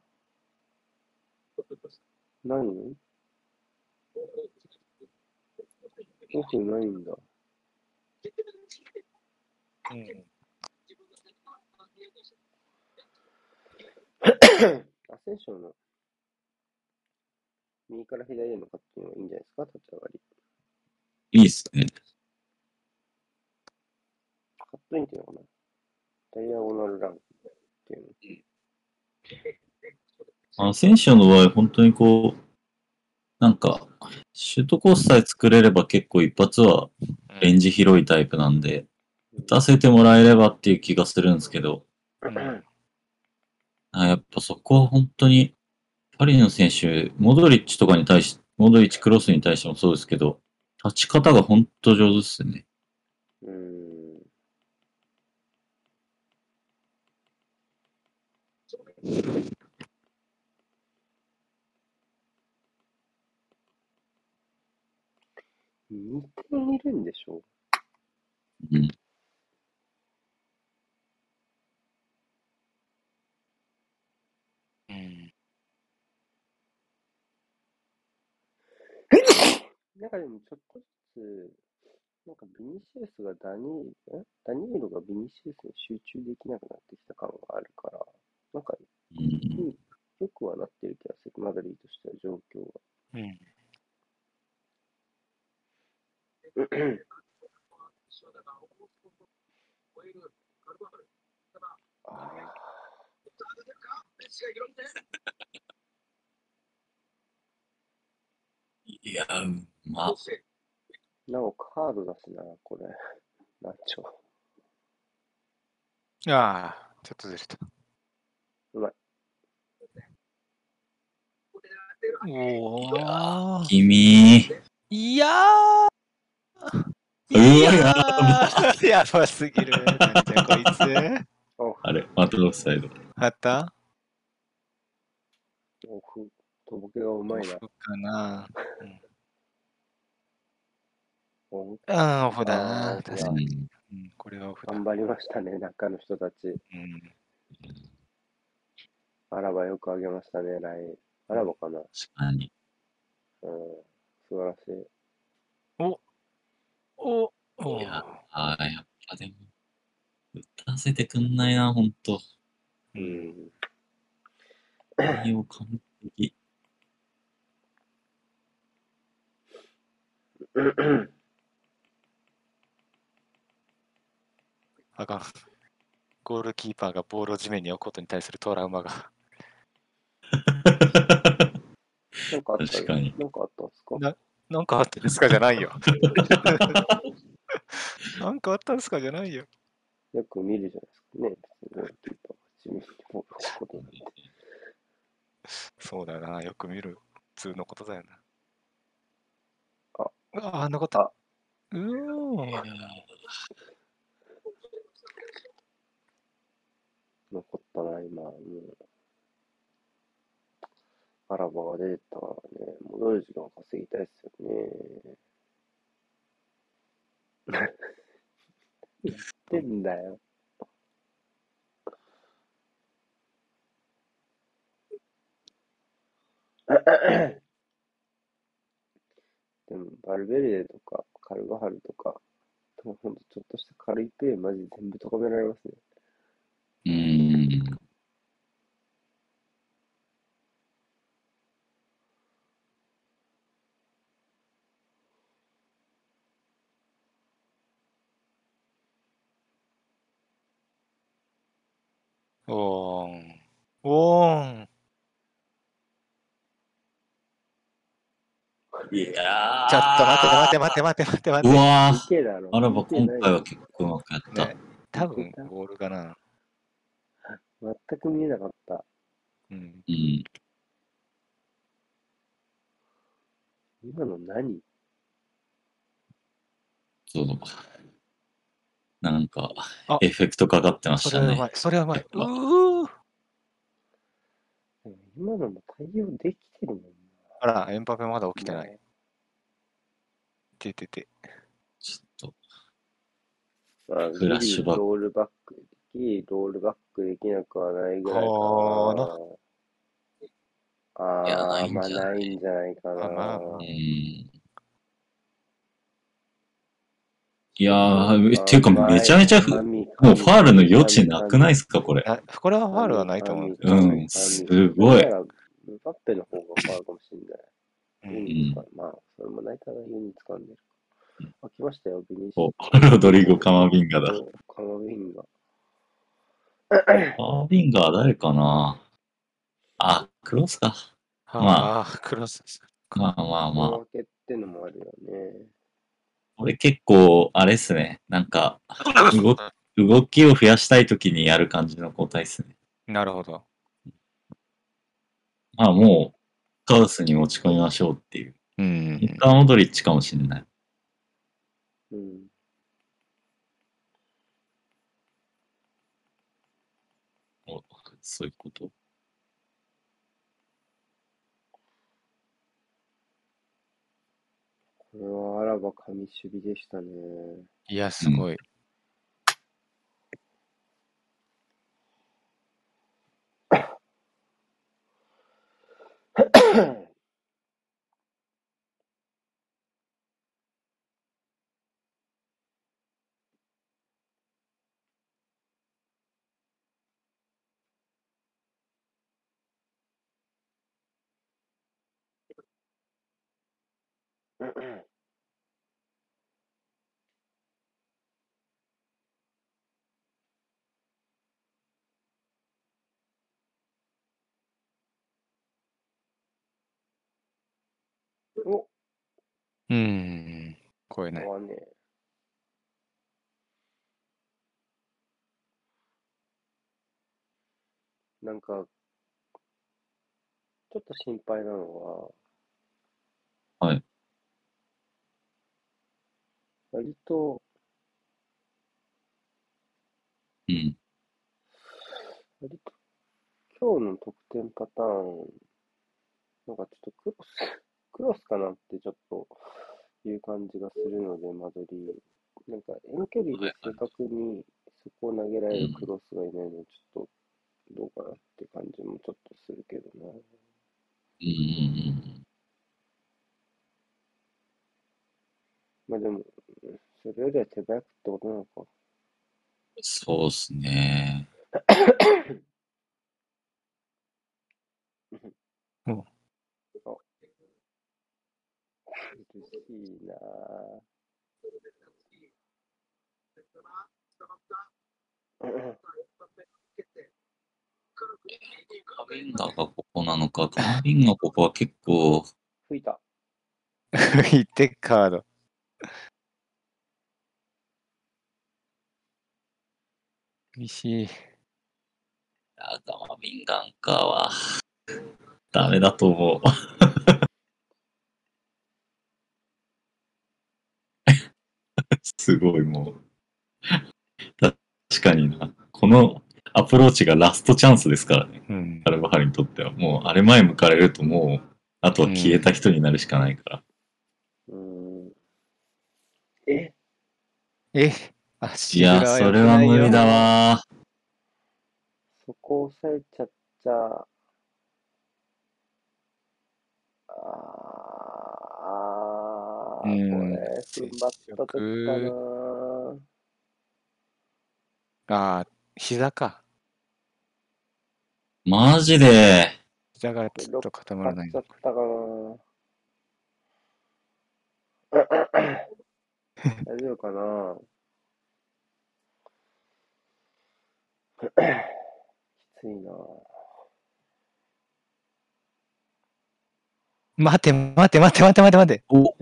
何？オフないんだ。うん。アセンションの右から左へのカットのはいいんじゃないですか？立ち上がり。いいっすね。カットインっていうのかな？ダイアゴナルランっていうの。あの、選手の場合、本当にこう、なんか、シュートコースさえ作れれば結構一発はレンジ広いタイプなんで、打たせてもらえればっていう気がするんですけど、うんあやっぱそこは本当に、パリの選手、モドリッチとかに対し、モドリッチクロスに対してもそうですけど、立ち方が本当上手っすね。うん。2点いるんでしょう。うんなんかでもちょっとずつ、なんかビニシウスがダニーダニールがビニシウスに集中できなくなってきた感があるから、なんかうん。良くはなってる気がする、マドリーとしては状況が。うん。あいや、うまなおカードだしな、これ。ナチョ。ああ、ちょっとずれた。うまい。おお。君、いやーうわいややーやばすぎる。なんじゃこいつ。あれ、またオフサイド。あった？オフ、とぼけがうまいな。オフかな。うん。あーオフだ確かに。うん、これはオフだ。頑張りましたね、中の人たち。うん。アラバよくあげましたね、ライン。アラバかな確かに。うん。素晴らしい。おおいやああ、やっぱでも、打たせてくんないな、ほんと。う。うんん。内容完璧。あかん。ゴールキーパーがボールを地面に置くことに対するトラウマが。なんかあった確かになんかあったんですか？ななんかあったんですかじゃないよ。なんかあったんですかじゃないよ。よく見るじゃないですかね。別にゴールキーパーが地味にボールを置くことなんて。そうだよな。よく見る普通のことだよな。ああ、あ残った。あうーん。残ったな、今。もう。アラバが出てたからね、戻る時間稼ぎたいっすよね。言ってんだよ。でも、バルベルデとか、カルバハルとか、ほんとちょっとした軽いプレー、マジ全部咎められますね。うーん。おーん。おーん。いやーちょっと待って待って待って待って待って待って。うわいけだろ。ー。あらば今回は結構うまくやった。ね、多分ボールかな。全く見えなかった。うん。うん。今の何？そう。なんかあ、エフェクトかかってましたね。それはうまい。それはうまい。うー今のも対応できてるもんな。あら、エンパペまだ起きてない。ててて。ちょっと、まあ、フラッシュバックギリロールバックでき、ロールバックできなくはないぐらいかはな。あいやなあー、まあないないんじゃないかな。あまあうん。いやー、っていうかめちゃめちゃふ、もうもファールの余地なくないですか、これ。あこれはファールはないと思う。うんすごいムバッペの方がファールかもしれない。うんユニ使うまあ、それもないからユニ掴んでるか。あ、来ましたよ、ビニシお ロドリゴ・カマビンガだ。カマビンが。カマビンガは誰かな？あ、クロスか。ああ、クロス。まあまあまあ。小分けってのもあるよね。俺結構、あれっすね。なんか、動動きを増やしたいときにやる感じの交代っすね。なるほど。まあもう、カウスに持ち込みましょうっていう。うんインターモドリッチかもしれない。うん。おそういうこと？これはあらば神守備でしたね。いや、すごい。お、Mm-mm. うん。これね。はね。なんか、ちょっと心配なのは、はい。割と、うん。割と、今日の得点パターン、なんかちょっとクロス、クロスかなってちょっという感じがするので、マドリー。なんか遠距離で正確にそこを投げられるクロスがいないのはちょっとどうかなって感じもちょっとするけどな。うん。まあでも、うんそれよりは手早くってことなのか。そうっすね。苦しいなカビンガがここなのか。カビンガここは結構、吹いた。吹いて、カード。厳しい。あガマビンガンカーは、ダメだと思う。すごいもう。確かにな。このアプローチがラストチャンスですからね。うんカ。ルバハルにとっては。もう、あれ前向かれるともう、あとは消えた人になるしかないから。うーん。え？え、あ、いや、それは無理だ。わ。そこ押さえちゃっちゃ、あー、うんこれ、踏ん張った時かな。ああ、膝か。マジで？膝がちょっと固まらない。大丈夫かな？きついな待て、待て、待て、待て、待て、待て。お、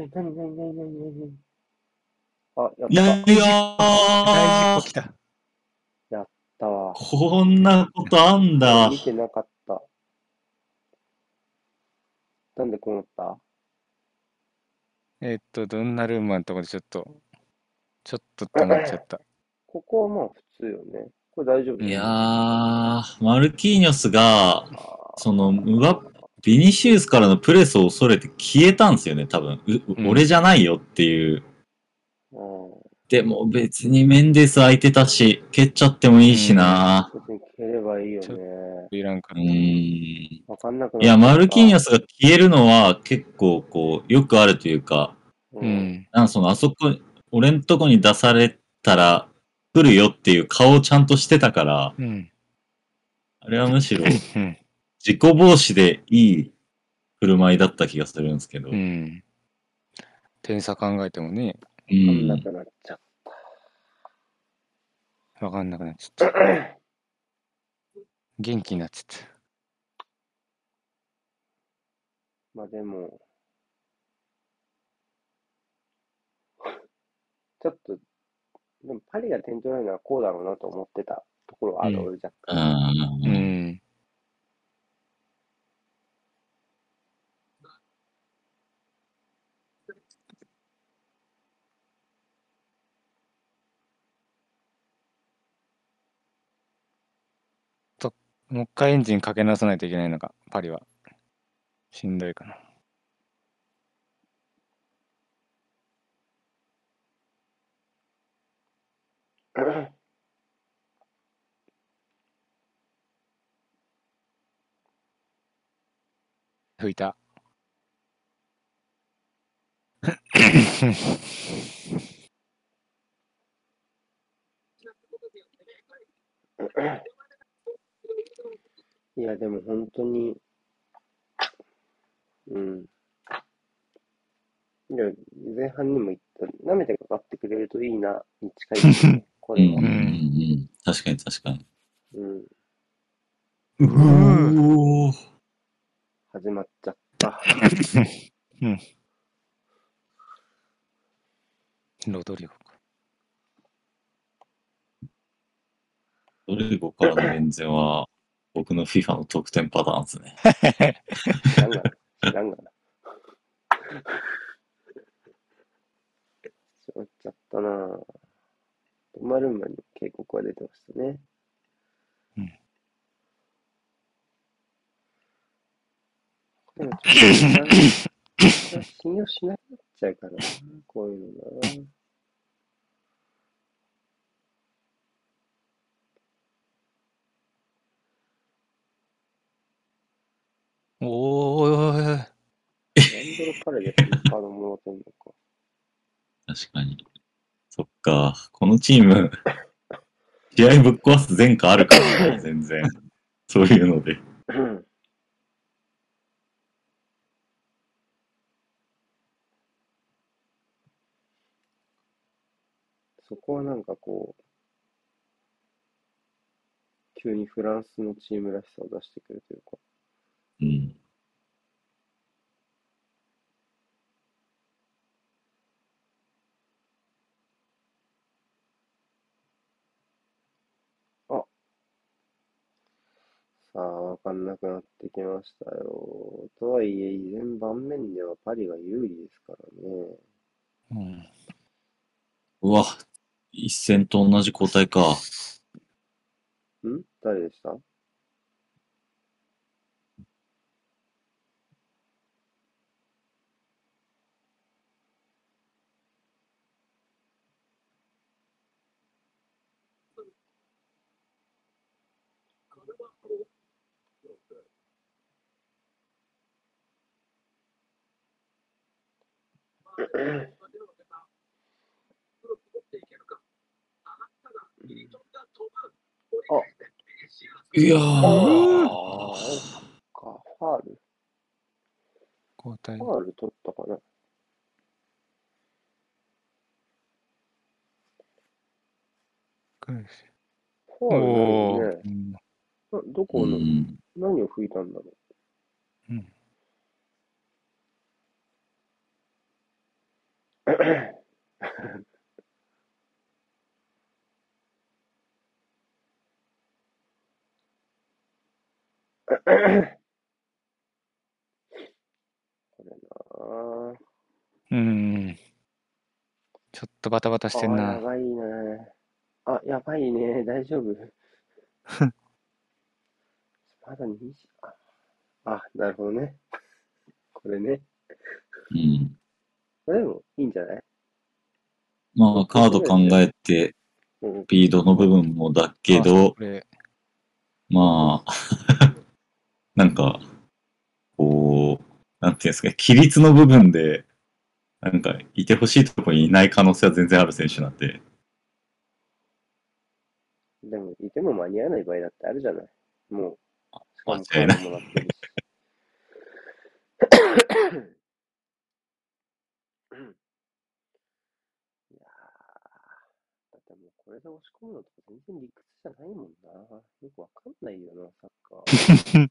あ、やっいやいやー大事故来、た。たわ。こんなことあんだ見。てなかった。なんでこうなったえっと、ドンナルンマのとこでちょっと、ちょっとって思っちゃった。ここはまあ普通よね。これ大丈夫いやー、マルキーニョスが、その、ムバビニシウスからのプレスを恐れて消えたんですよね、多分。ううん俺じゃないよっていう。うん。でも別にメンデス空いてたし、蹴っちゃってもいいしな。別に消えればいいよね。いらんかう。ん。わかんなくなっいや、マルキーニョス。スが消えるのは結構こう、よくあるというか、う。うんん。なんかその、あそこ、俺んとこに出されたら来るよっていう顔をちゃんとしてたから、うん。あれはむしろうん。自己防止でいい振る舞いだった気がするんですけど。う。ん。点差考えてもね、うわかんんなくなっちゃっわかんなくなっちゃった。た。元気になっちゃった。まあでも、ちょっと、でもパリが点取られるのはこうだろうなと思ってたところはある、うん俺若う干。うん。ん。と、もう一回エンジンかけ直さないといけないのか、パリは。しんどいかな。吹いた。いや、でも本当に、うん。いや、前半にも言った、舐めてかかってくれるといいな、に近いですね、これはうんうんう。ん。確かに確かに。うん。う。始まっちゃっ た。ロドリゴか。ドリゴからの連戦は、僕の FIFA の得点パターンですね。知らんがな。知らんがな。しまっちゃったなぁ。ドマルンマに警告が出てましたね。うんでもちょっと信用しなくなっちゃうからな、こういうのな。おーおいンドロ彼でそのカードもらってんのか。確かに。そっか。このチーム、試合ぶっ壊す前科あるからね、全然。そういうので。うんそこはなんかこう、急にフランスのチームらしさを出してくるというか、うん。あ、さあ、わかんなくなってきましたよ。とはいえ、依然盤面ではパリが有利ですからね。うん。うわ、一戦と同じ交代か。ん？誰でした？いやあー。か、ファール。交代フ。ァール取ったかな。ファールないおよね。どうこの、ん。何を吹いたんだろう。うん。これなうん。ちょっとバタバタぁ。してんな。あーやばいね。あ、やばいね。大丈夫。まだ2時。あ、あなるほどね。これね。うん。これでもいいんじゃない？まあ、カード考えて、うん。スピードの部分もだけあどまあ、なんか、こう、なんていうんですか、規律の部分で、なんか、いてほしいところにいない可能性は全然ある選手なんで、でも、いても間に合わない場合だってあるじゃない？もう、間違いな。い やー、だってもうこれで押し込むのとか全然理屈じゃないもんな。よくわかんないよな、サッカー。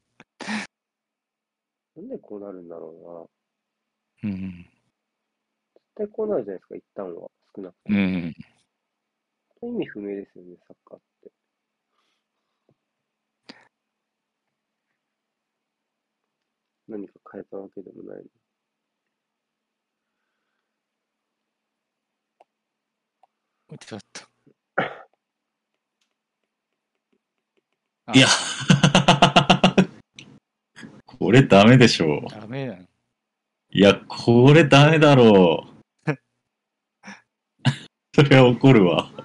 なんでこうなるんだろうな。うん。絶対こうなるじゃないですか、一旦は。少なくとうも。ん。意味不明ですよね、サッカーって。何か変えたわけでもない。ちょっと。いや、これダメでしょう。ダメだよ。いや、これダメだろう。それは怒るわ。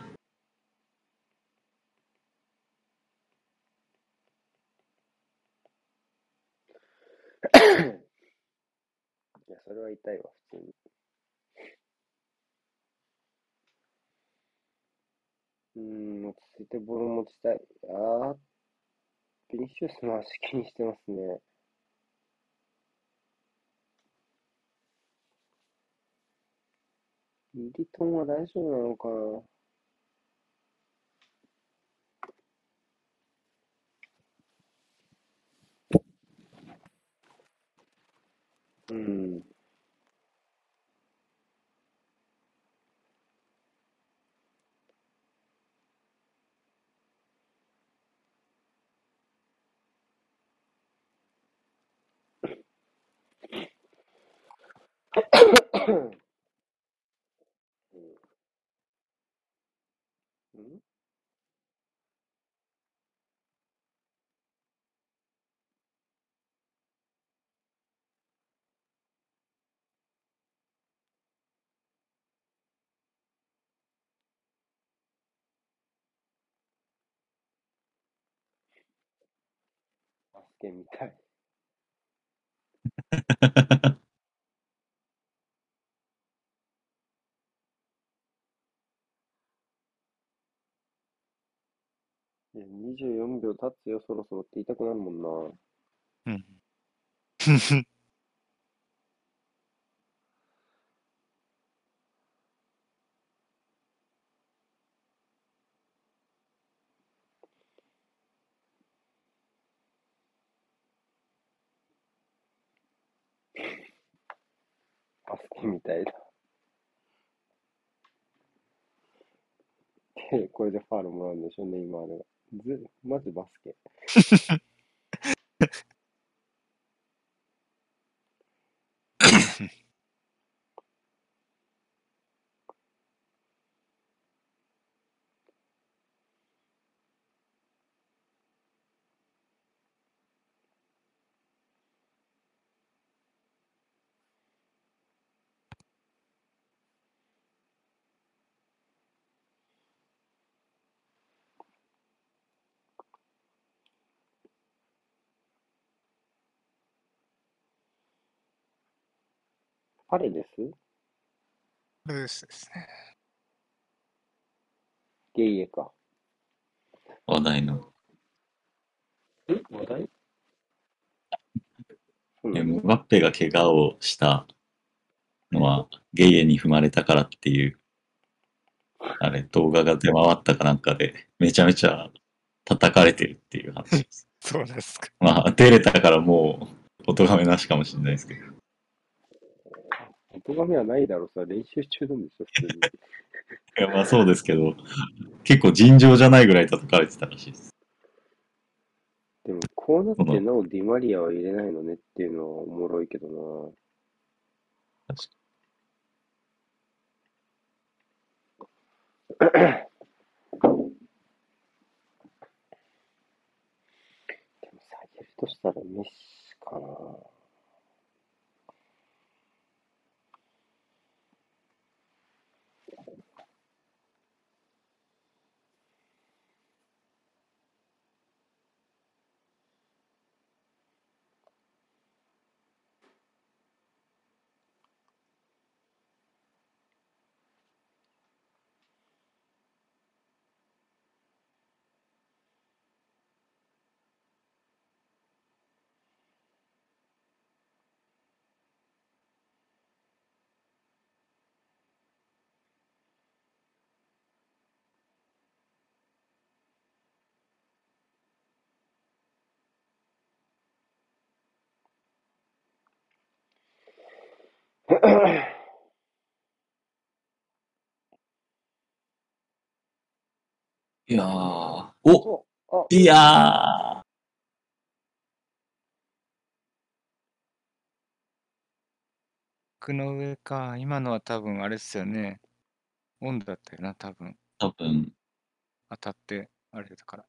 いや、それは痛いわ、普通に。うーん、落ち着いてボール持ちたい。あー、ビニシウスの足気にしてますね。ミリトンは大丈夫なのかなうん。うん。バスケみたい。いや、24秒経つよ、そろそろって言いたくなるもんな。うん。バスケみたいだ。でこれでファールもらうんでしょ、うね、今あれが。ず、マジバスケ。パレデスルースですね。ゲイエか。話題の。え？話題？ムバッペが怪我をしたのは、ゲイエに踏まれたからっていう、あれ、動画が出回ったかなんかで、めちゃめちゃ叩かれてるっていう話です。そうですか。まあ、出れたからもう、お咎めなしかもしれないですけど。お咎めはないだろうさ、練習中なんでしょ、普通に。いや、まあそうですけど、結構尋常じゃないぐらい叩かれてたらしいです。でも、こうなってなおディマリアは入れないのねっていうのはおもろいけどな。確かでも下げるとしたらメッシかな。いやー、おあ、いやー、僕の上か。今のは多分あれですよね。温度だったよな、多分。多分、当たって、あれだから。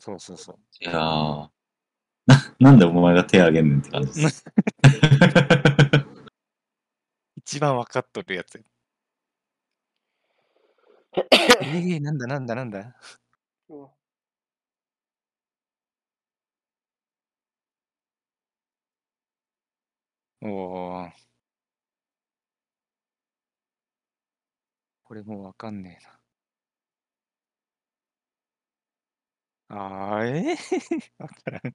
そうそうそう。いやー、な、なんでお前が手挙げんねんって感じです。一番分かっとるやつや。ええなんだなんだなんだ。うんおお。これもうわかんねえな。あー、えー、わからん。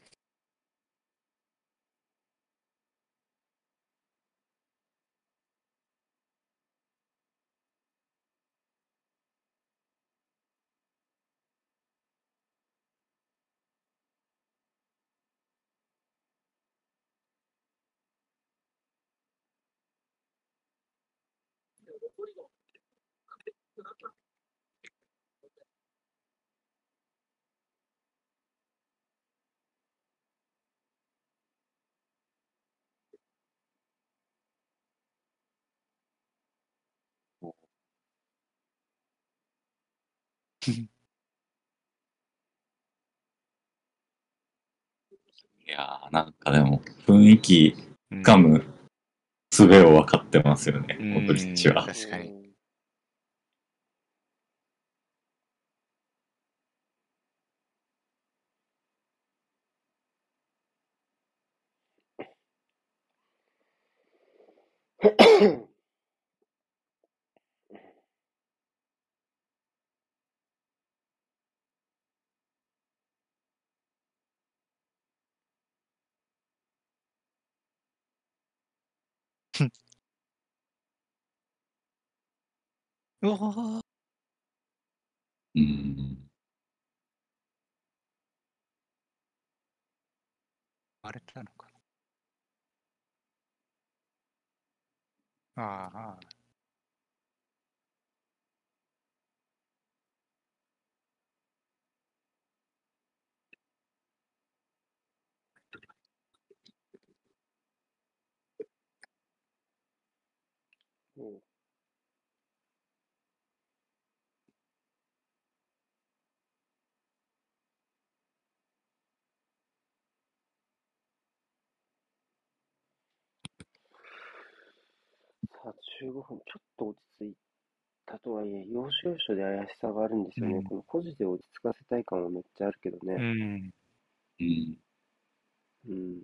いやー、なんかでも、雰囲気うん噛む術を分かってますよね、うんモドリッチは。確かにうわーうん。割れたのかな。ああ。15分、ちょっと落ち着いたとはいえ、要所要所で怪しさがあるんですよね。うんこのポジで落ち着かせたい感はめっちゃあるけどうね。ん。うん。うん。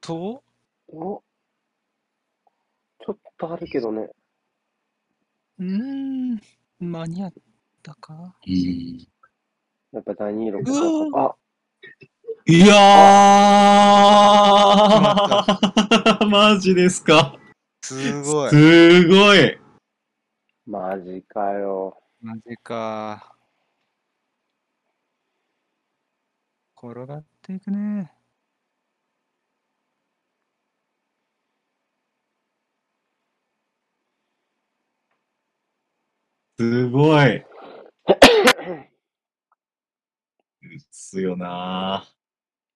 と、おちょっとあるけどね。うーん、間に合ったか？うん。やっぱダニーロうか。あ、いやまー マジですか？すごい。すごいマジかよ。マジか。転がっていくね。すごいですよな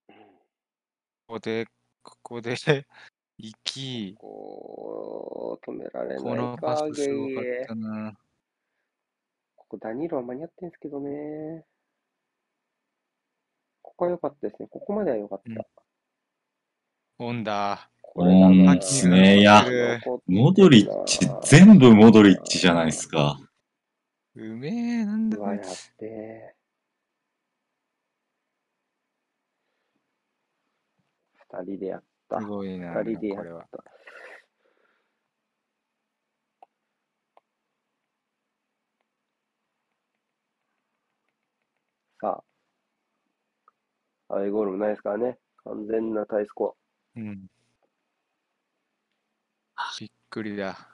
ここで、ここで、行き、こう、止められこないか、のパスゲイすごかったな。ここダニーロは間に合ってんすけどね。ここは良かったですね。ここまでは良かった。うんオンだ。これだなうんですねいや残ってモドリッチ、全部モドリッチじゃないですか。うめえ、なんだこれやっべえ。二人でやった。すごいな。二人でやっ。た。さあ、アウェイゴールもないですからね。完全なタイスコうん。びっくりだ。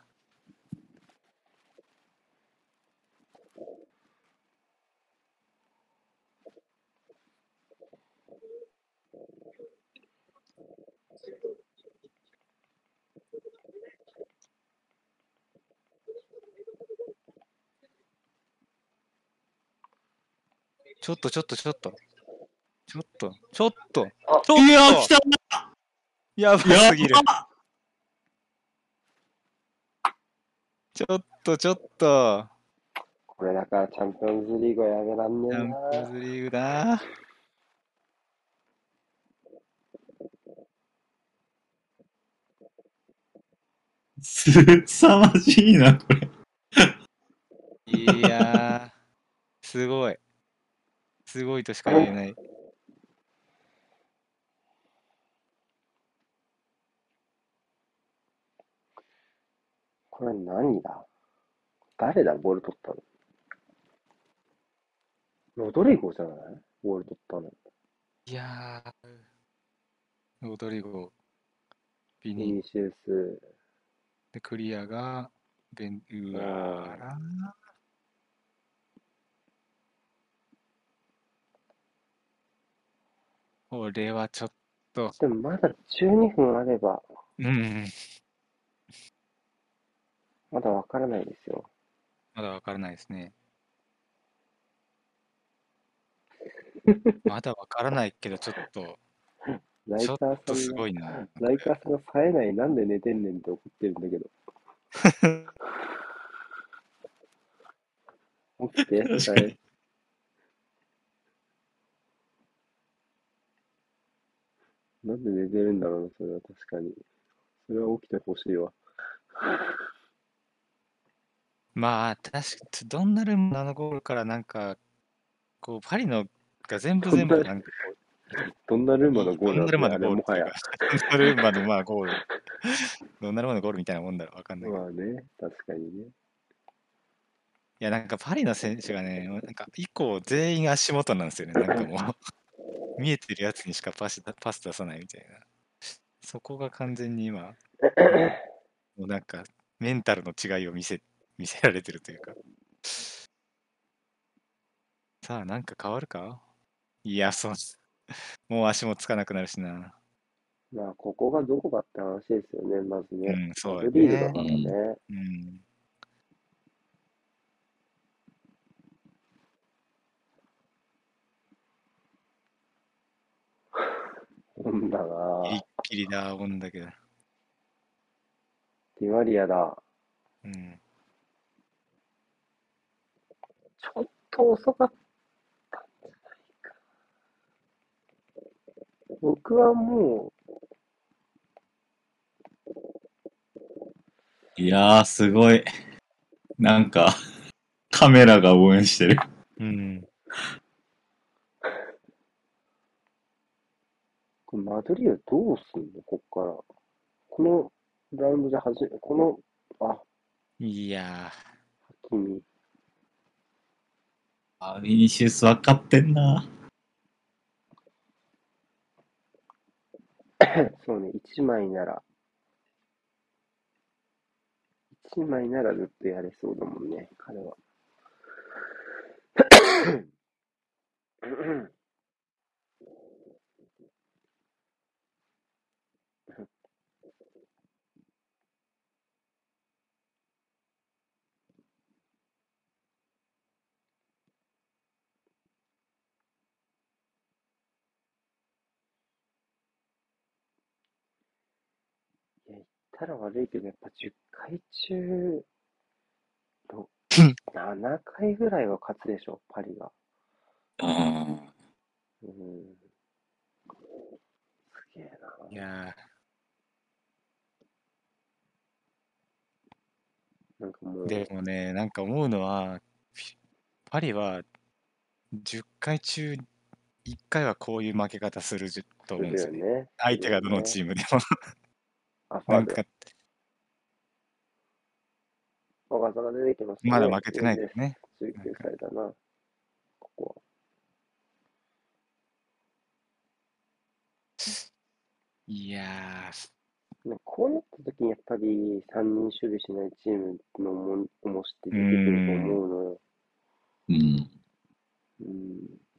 ちょっとちょっとちょっと。ちょっと、ちょっと。あちょっといやー、来たやばやすぎる。ちょっとちょっと。これだからチャンピオンズリーグはやめらんねチャンえな。ピオンズリーグだ。すさまじいな、これ。いやー、すごい。すごいとしか言えない。これ何だ？誰だ？ボール取ったの？ロドリゴじゃない？ボール取ったの？いやー、ロドリゴ、ビビニニシウス。で、クリアが、ベン、うわーこれはちょっと、でもまだ12分あれば、うん、まだわからないですよ。まだわからないですね。まだわからないけど、ちょっと、ライカちょっとすーさんが、ごいな。ライカーさんが冴えない、なんで寝てんねんって怒ってるんだけど。起きて、確かに冴えなんで寝てるんだろうな、それは確かに。それは起きてほしいわ。まあ、確かドンナルンマのゴールからなんか、こう、パリのが全部全部なんかこドンナルンマのう、ゴールドンナルンマだね、あれもはやンナルンマのまあゴール。ドンナルンマのゴールみたいなもんだろ、わかんないけど。まあね、確かにね。いや、なんかパリの選手がね、なんか以降全員足元なんですよね。なんかもう、見えてるやつにしかパスパス出さないみたいな。そこが完全に今、もうなんかメンタルの違いを見せ見せられてるというか。さあ、なんか変わるか？いや、そう。もう足もつかなくなるしな。まあ、ここがどこかって話ですよね、まずね。うん、そうだねか。らね。うん。ほんだなギリッギリだ、もんだけど。ディマリアだ。うん。と遅かったんじゃないか。僕はもいやー、すごい。なんか、カメラが応援してる。うん。マドリードどうすんの？こっから。このラウンドで初め、この、あ、ハいやキミ。あ、ビニシウス分かってんな。そうね、1枚なら、1枚ならずっとやれそうだもんね、彼は。いや、言ったら悪いけど、やっぱ10回中、ろ7回ぐらいは勝つでしょ、パリが。うん。うん。すげえな。ー、いやなんかもう、ーでもね、なんか思うのは、パリは10回中1回はこういう負け方するじと思うんですよね。ね。相手がどのチームでも。あ、ファールなんか、小笠が出てきますね。まだ負けてないですね。19歳だな。ここは。いやー、ねこうなった時にやっぱり3人守備しないチームのも重しって出てくると思うのよ。うん。うん。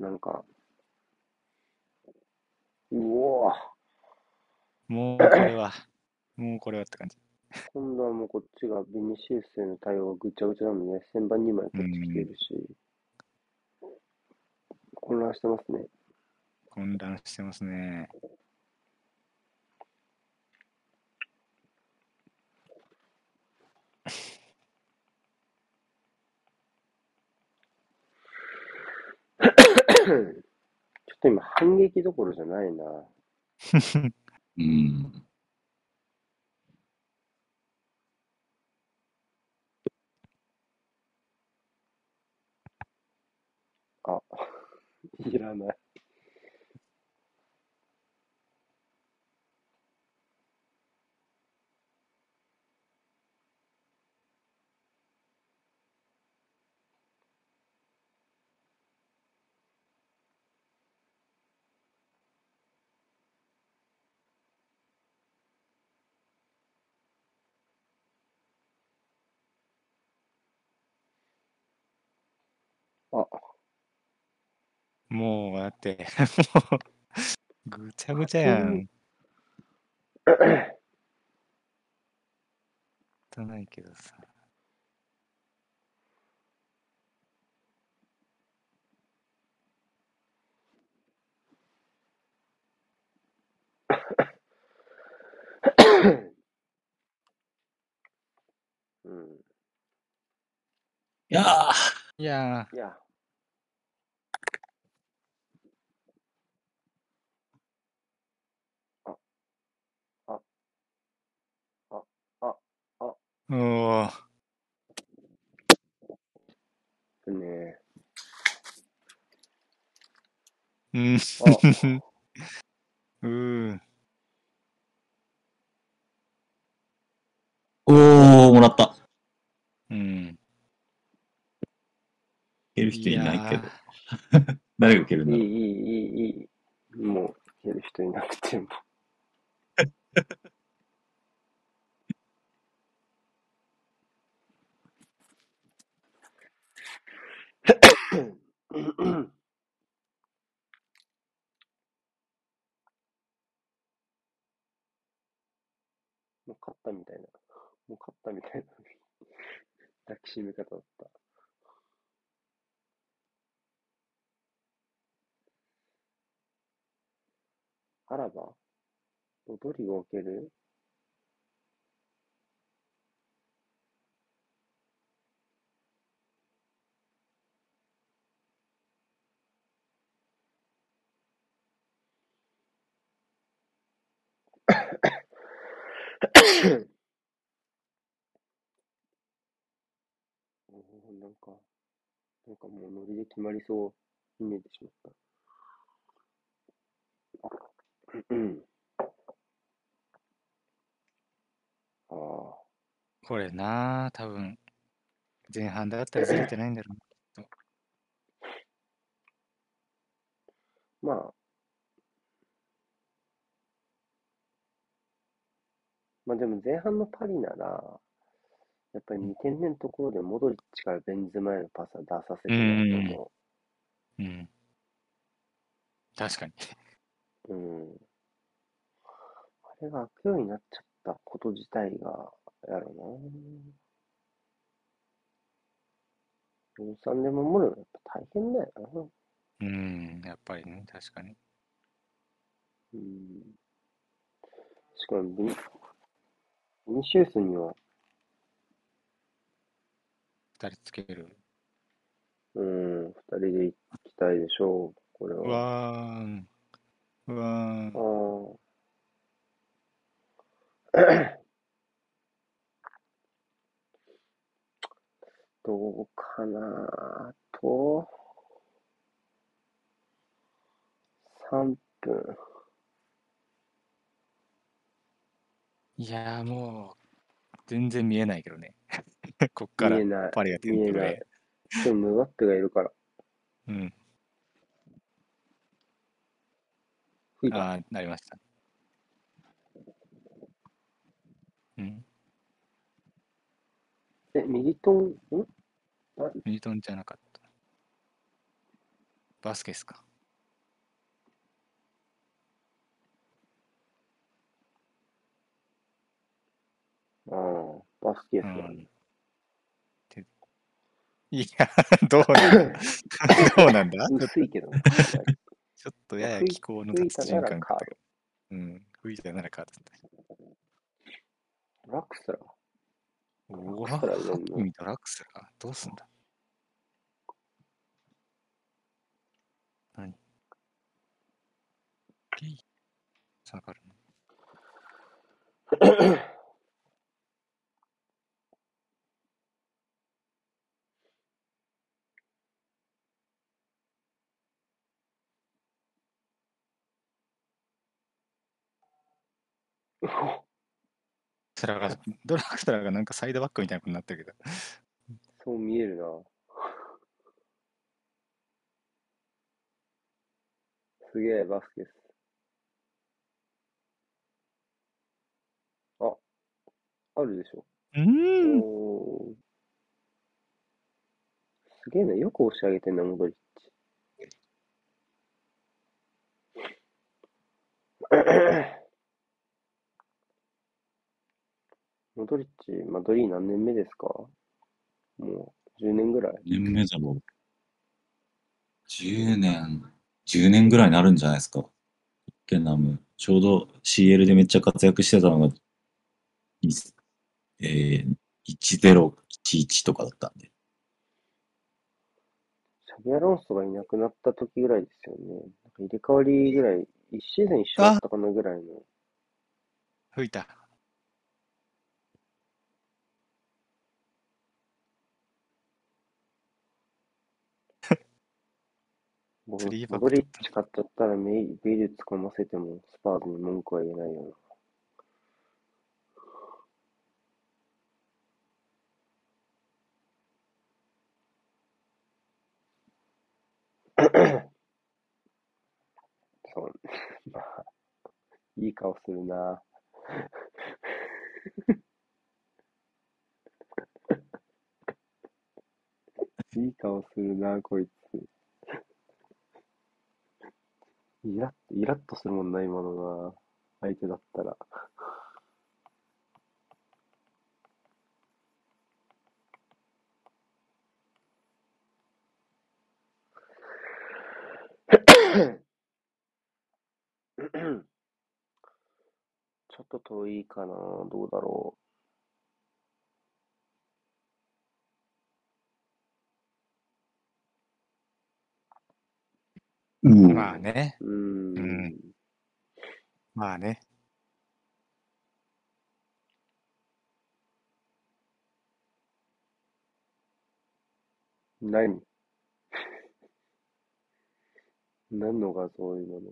なんか、うおーもうこれは、もうこれはって感じ。今度はもうこっちがビニシウスへの対応がぐちゃぐちゃなのね、旋盤2枚こっち来てるし、混乱してますね。混乱してますね。ちょっと今反撃どころじゃないな。うん。あ、いらない。あ、もうだって、もう、ぐちゃぐちゃやん。汚いけどさ。うん。いやー、いやいや、あ、あ、あ、あ、あ、ー、おー、ねうん、あうーん、おー、もらった。うん。蹴る人いないけどや。誰が蹴るんいい、いだろう。い、いい、いい。もう、やる人いなくても。もう勝ったみたいな。もう勝ったみたいな抱きしめ方だった。あらば踊りが置ける？なんか、なんかもうノリで決まりそうに見えてしまった。うん。ああ、これなあ、多分前半だったらずれてないんだろうな。まあ、まあでも前半のパリなら、やっぱり2点目のところでモドリッチからベンゼマへのパスは出させてないと思うん。確かに。う。うん。あれが悪用になっちゃったこと自体が、やろな。4-3で守るのやっぱ大変だよな。うん、やっぱりね、確かに。うん。しかもビシウスには、二人つける。うん、二人で行きたいでしょう、これうは。わーん。うわーんあ。あ。どうかなあと、3分。いやーもう、全然見えないけどね。こっから見えない。パリが点見えない。でもムバッペがいるから。うん。吹いた。ああ、なりました。うん。え、ミリトン、ん？ミリトンじゃなかった。バスケスか。ああ、バスケスだ。うん。ていや、どうなんだ。どうなんだ？ちょっと薄いけどね。ちょっとやや気候の吹い立つたならカー瞬間か。うん。吹いたならカード。ラクスラおお、ラクスラ入れんのミとラクスラどうすんだ？何？下がるの？スラが、ドラクスラがなんかサイドバックみたいなことになってるけど。そう見えるな。すげえ、バスケス。あ、あるでしょ。うーんおーすげえな、よく押し上げてんな、モドリッチ。モドリッチ、マドリー何年目ですか？もう10年ぐらい。年目だろう。10年、10年ぐらいになるんじゃないですか。ケンナム。ちょうど CL でめっちゃ活躍してたのが、いえー、1011とかだったんで。シャビアロンソがいなくなった時ぐらいですよね。なんか入れ替わりぐらい、一シーズン一緒だったかなぐらいの。吹いた。モスリッチ買っちゃったらメイビルつかませてもスパーズに文句は言えないよな。そう、まあ、いい顔するな。いい顔するな、こいつ。イラッ、イラッとするもんな、今のが。相手だったら。ちょっと遠いかな。どうだろう。んまあね。う。ん。うんまあね。何？何の画像今の？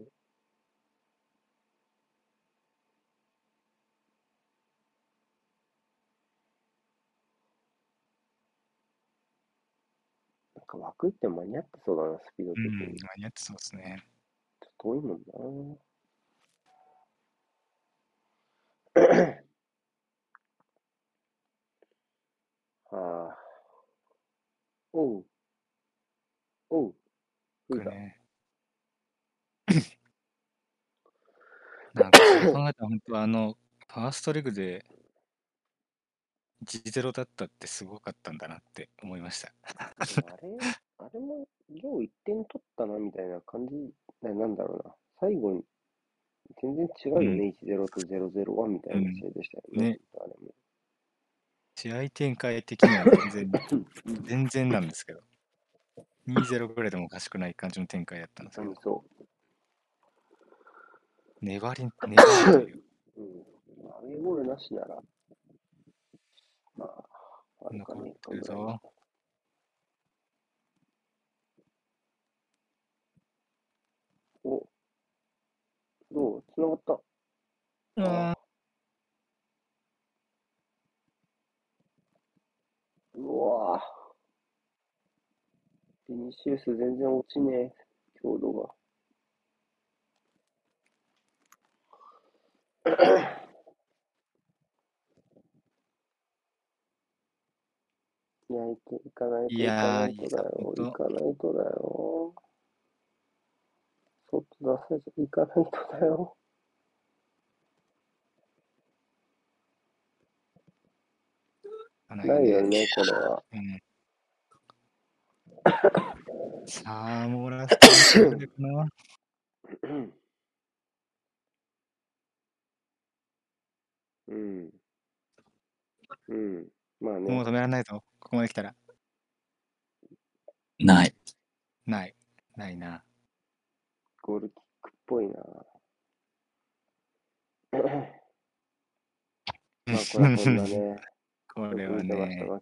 か枠行って間に合ってそうだな、スピードう的に。ん、間に合ってそうですね。ちょっと遠いもんな。はあ。おう。おう。吹いた。ね。なんかそう考えたら本当はあの、ファーストレグで1-0だったってすごかったんだなって思いました。あれ、あれも、よう1点取ったな、みたいな感じ、ななんだろうな。最後に、全然違うよね、1-0と0-0は、みたいな試合でしたよね。ねあれも。試合展開的には全然、全然なんですけど。2-0ぐらいでもおかしくない感じの展開だったんですけど、そ粘り、粘りという、う。うん。アウェーゴールなしなら、まあ、あるか残っねえかてるぞ。お、どう？繋がった。あうわぁ。ビニシウス全然落ちねえ、強度が。いや、いけ、いかないと、いいかやーないとだよ、いいサポートいかないとだよ。外出せず、いかないとだよ。あないよね、これは。うんさあ、もうラストの勝負かな。うん。うん。まあもうね、止められないぞ。ここまで来たら？ない。ない。ないな。ゴールキックっぽいな。まあ、これはこんなね、これは。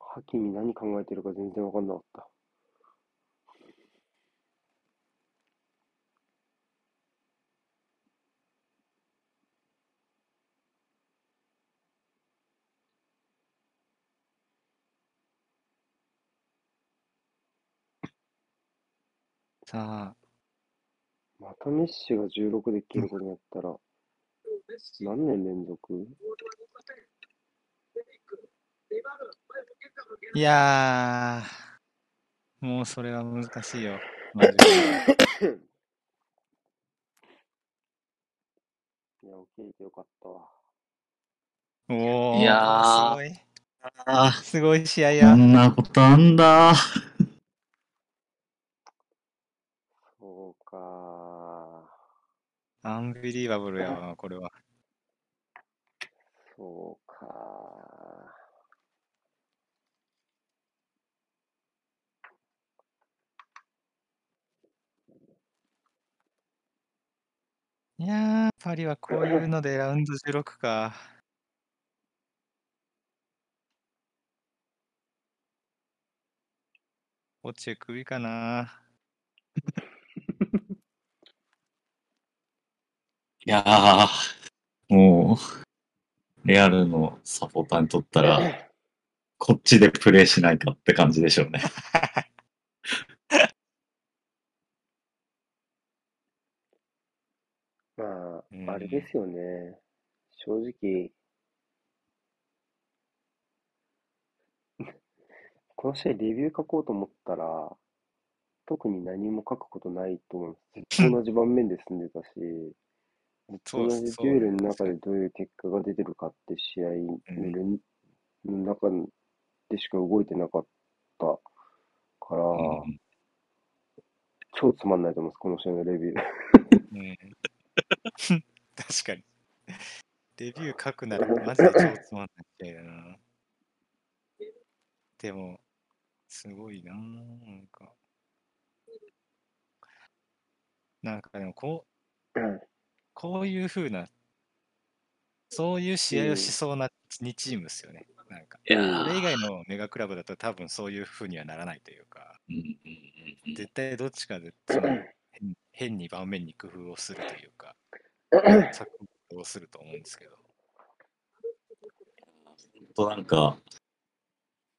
ハキミ何考えてるか全然わかんなかった。さあ、またメッシが16で切ることになったら、何年連続？いやー、もうそれは難しいよ。この時間はいや、起きれてよかったわ。おー、いやーすごい。あすごい試合あ、やこ。んなことあんだ。そうか。アンビリーバブルやわ、これは。そうか。いやー、パリはこういうのでラウンド16か。落ち首かな。いやー、もう、レアルのサポーターにとったら、こっちでプレイしないかって感じでしょうね。まうんあ、あれですよね。正直、この試合レビュー書こうと思ったら、特に何も書くことないと思うんです。同じ盤面で進んでたし、そう同じデュエルの中でどういう結果が出てるかって試合の中でしか動いてなかったから、うん超つまんないと思います、この試合のレビュー。うん、確かに。レビュー書くなら マジで超つまんないみたいだな。でも、すごいななんか。なんかでもこう、こういう風な、そういう試合をしそうな2チームですよね。なんか。いやーこれ以外のメガクラブだと多分そういう風にはならないというか、絶対どっちかでその変変に盤面に工夫をするというか、作をすると思うんですけど。となんか、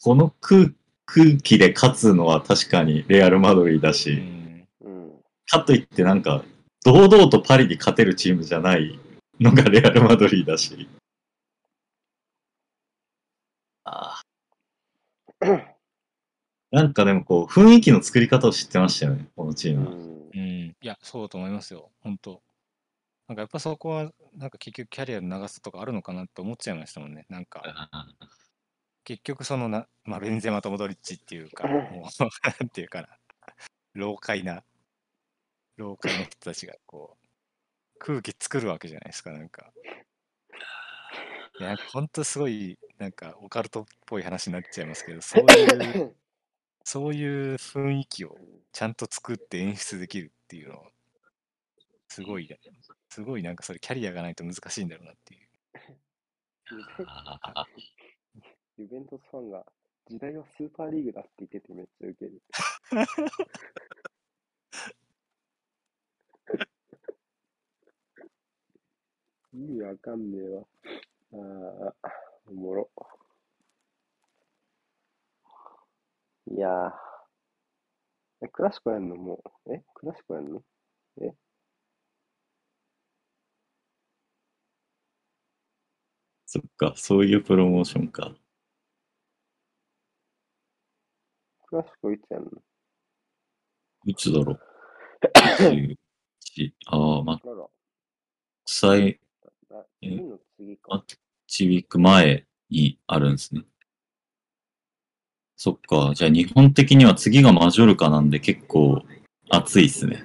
この空空気で勝つのは確かにレアル・マドリーだうし、ん。うん。かといってなんか、堂々とパリに勝てるチームじゃないのがレアル・マドリーだし。あーなんかでもこう、雰囲気の作り方を知ってましたよね、このチーうムは。んうん。いや、そうだと思いますよ。本当なんかやっぱそこは、なんか結局キャリアの長さとかあるのかなって思っちゃいましたもんね。なんか、結局そのな、まあ、ベンゼマとモドリッチっていうか、もう、なんていうかな、老快な、老快な人たちがこう、空気作るわけじゃないですか、なんか。いや、本当すごい、なんかオカルトっぽい話になっちゃいますけど、そういう、そういう雰囲気をちゃんと作って演出できるっていうのは、すごい、すごいなんかそれキャリアがないと難しいんだろうなっていう。あユベントスファンが時代はスーパーリーグだって言っててめっちゃウケる。意味わかんねえわ。ああ、おもろ。いやー。え、クラシコやんのもう。えクラシコやんの？そっか、そういうプロモーションか。クラシコいつやんの？いつだろう？11ああ、まあ、あらら。最、あ、え次の次あか。1ウィーク前にあるんですね。そっか、じゃあ日本的には次がマジョルカなんで結構熱いっすね。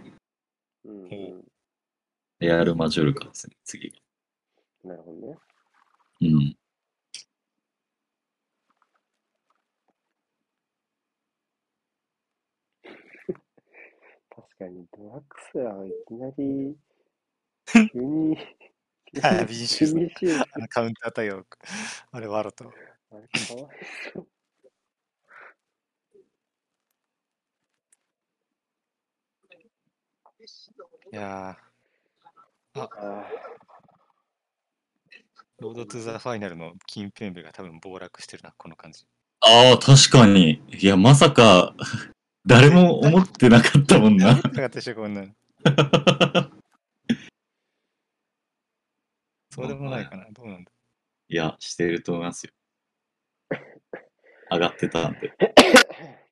うん、うレアルマジョルカですね、次が。ん。なるほどね。うん。確かに、ドラッグスラーはいきなり、急に、あ ビニシウスあのカウンター対応、あれ、ワロと。あれ、かわいそう。いやあー、ロードトゥザファイナルのキンペンベが多分暴落してるな、この感じ。ああ、確かに。いや、まさか、誰も思ってなかったもんな。なかったでしょ、こんなの。そうでもないかな、どうなんだ。いや、してると思いますよ。上がってたんで。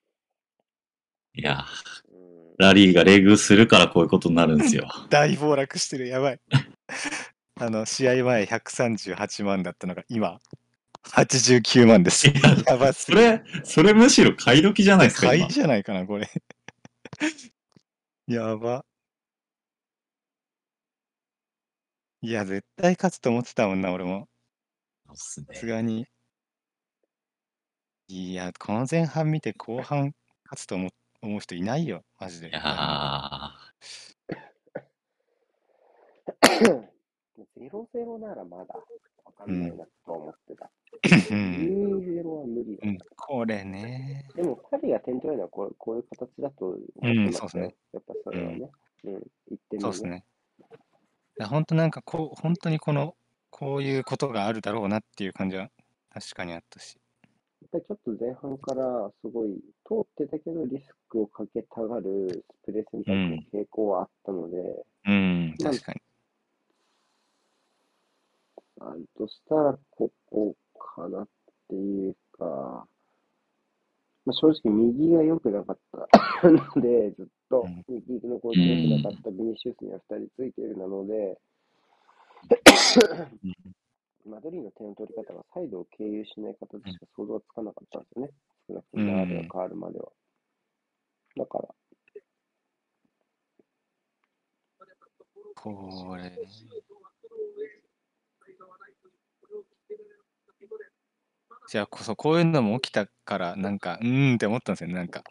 いや、うんラリーがレグするからこういうことになるんですよ。大暴落してる、やばい。あの、試合前138万だったのが今、89万です。いややばすぎる。それ、それむしろ買い時じゃないですか、今買い。じゃないかな、これ。やば。いや、絶対勝つと思ってたもんな、俺も。そうっすねさすがに。いや、この前半見て後半勝つと思う思う人いないよ、マジで。いやーゼロゼロならまだわかんないなとは思ってた。うん、2-0は無理だうんこれね。でも、パリが点取れるのはこうこういう形だと思ってうんますよそうですね。やっぱそれはね。うん。1点目そうですね。本当なんかこう、本当にこの、こういうことがあるだろうなっていう感じは確かにあったし。やっぱりちょっと前半からすごい通ってたけどリスクをかけたがるスプレー選択の傾向はあったので、うん、まあ確かに。あるとしたらここかなっていうか、まあ、正直右が良くなかったので、ずっとうん右のコーチ良くなかったビニシウスには2人ついているなので、マドリーの点の取り方がサイドを経由しない形しか想像がつかなかったんですよね。少なくとも流れが変わるまでは。だから、これ、じゃあこそ、こういうのも起きたから、なんか、うーんって思ったんですよね、なんか。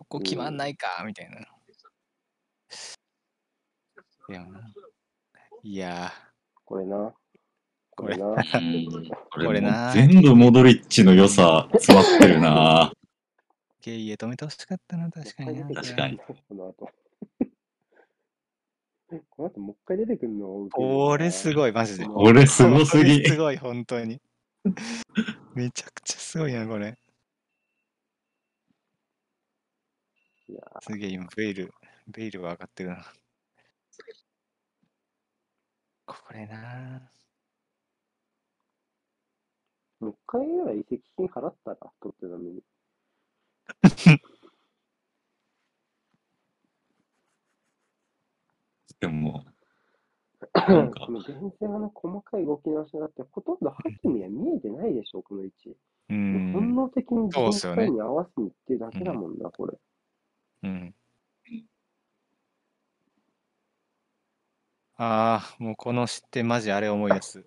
ここ決まんないか、みたいな。いや、いやこれな。これな。うんここれなう全部モドリッチの良さ詰まってるな。ゲイエ止めてほしかったな、確かにな。確かにこの後。この後もう一回出てくるの？これすごい。い、マジで。これすごすぎ。すごい、本当に。めちゃくちゃすごいな、これ。いやすげえ、今、ベイル、ベイルは上がってるな。これなもう一回ぐらい移籍金払ったら、取ってたのに。でも、なんかこの前線の細かい動きの足だって、ほとんどハキミは見えてないでしょ、この位置。うもう本ん。能的に自分そうっすよねのに合わせにいってるだけだもんな、これ。うん。ああ、もうこの失点、マジあれ思い出す。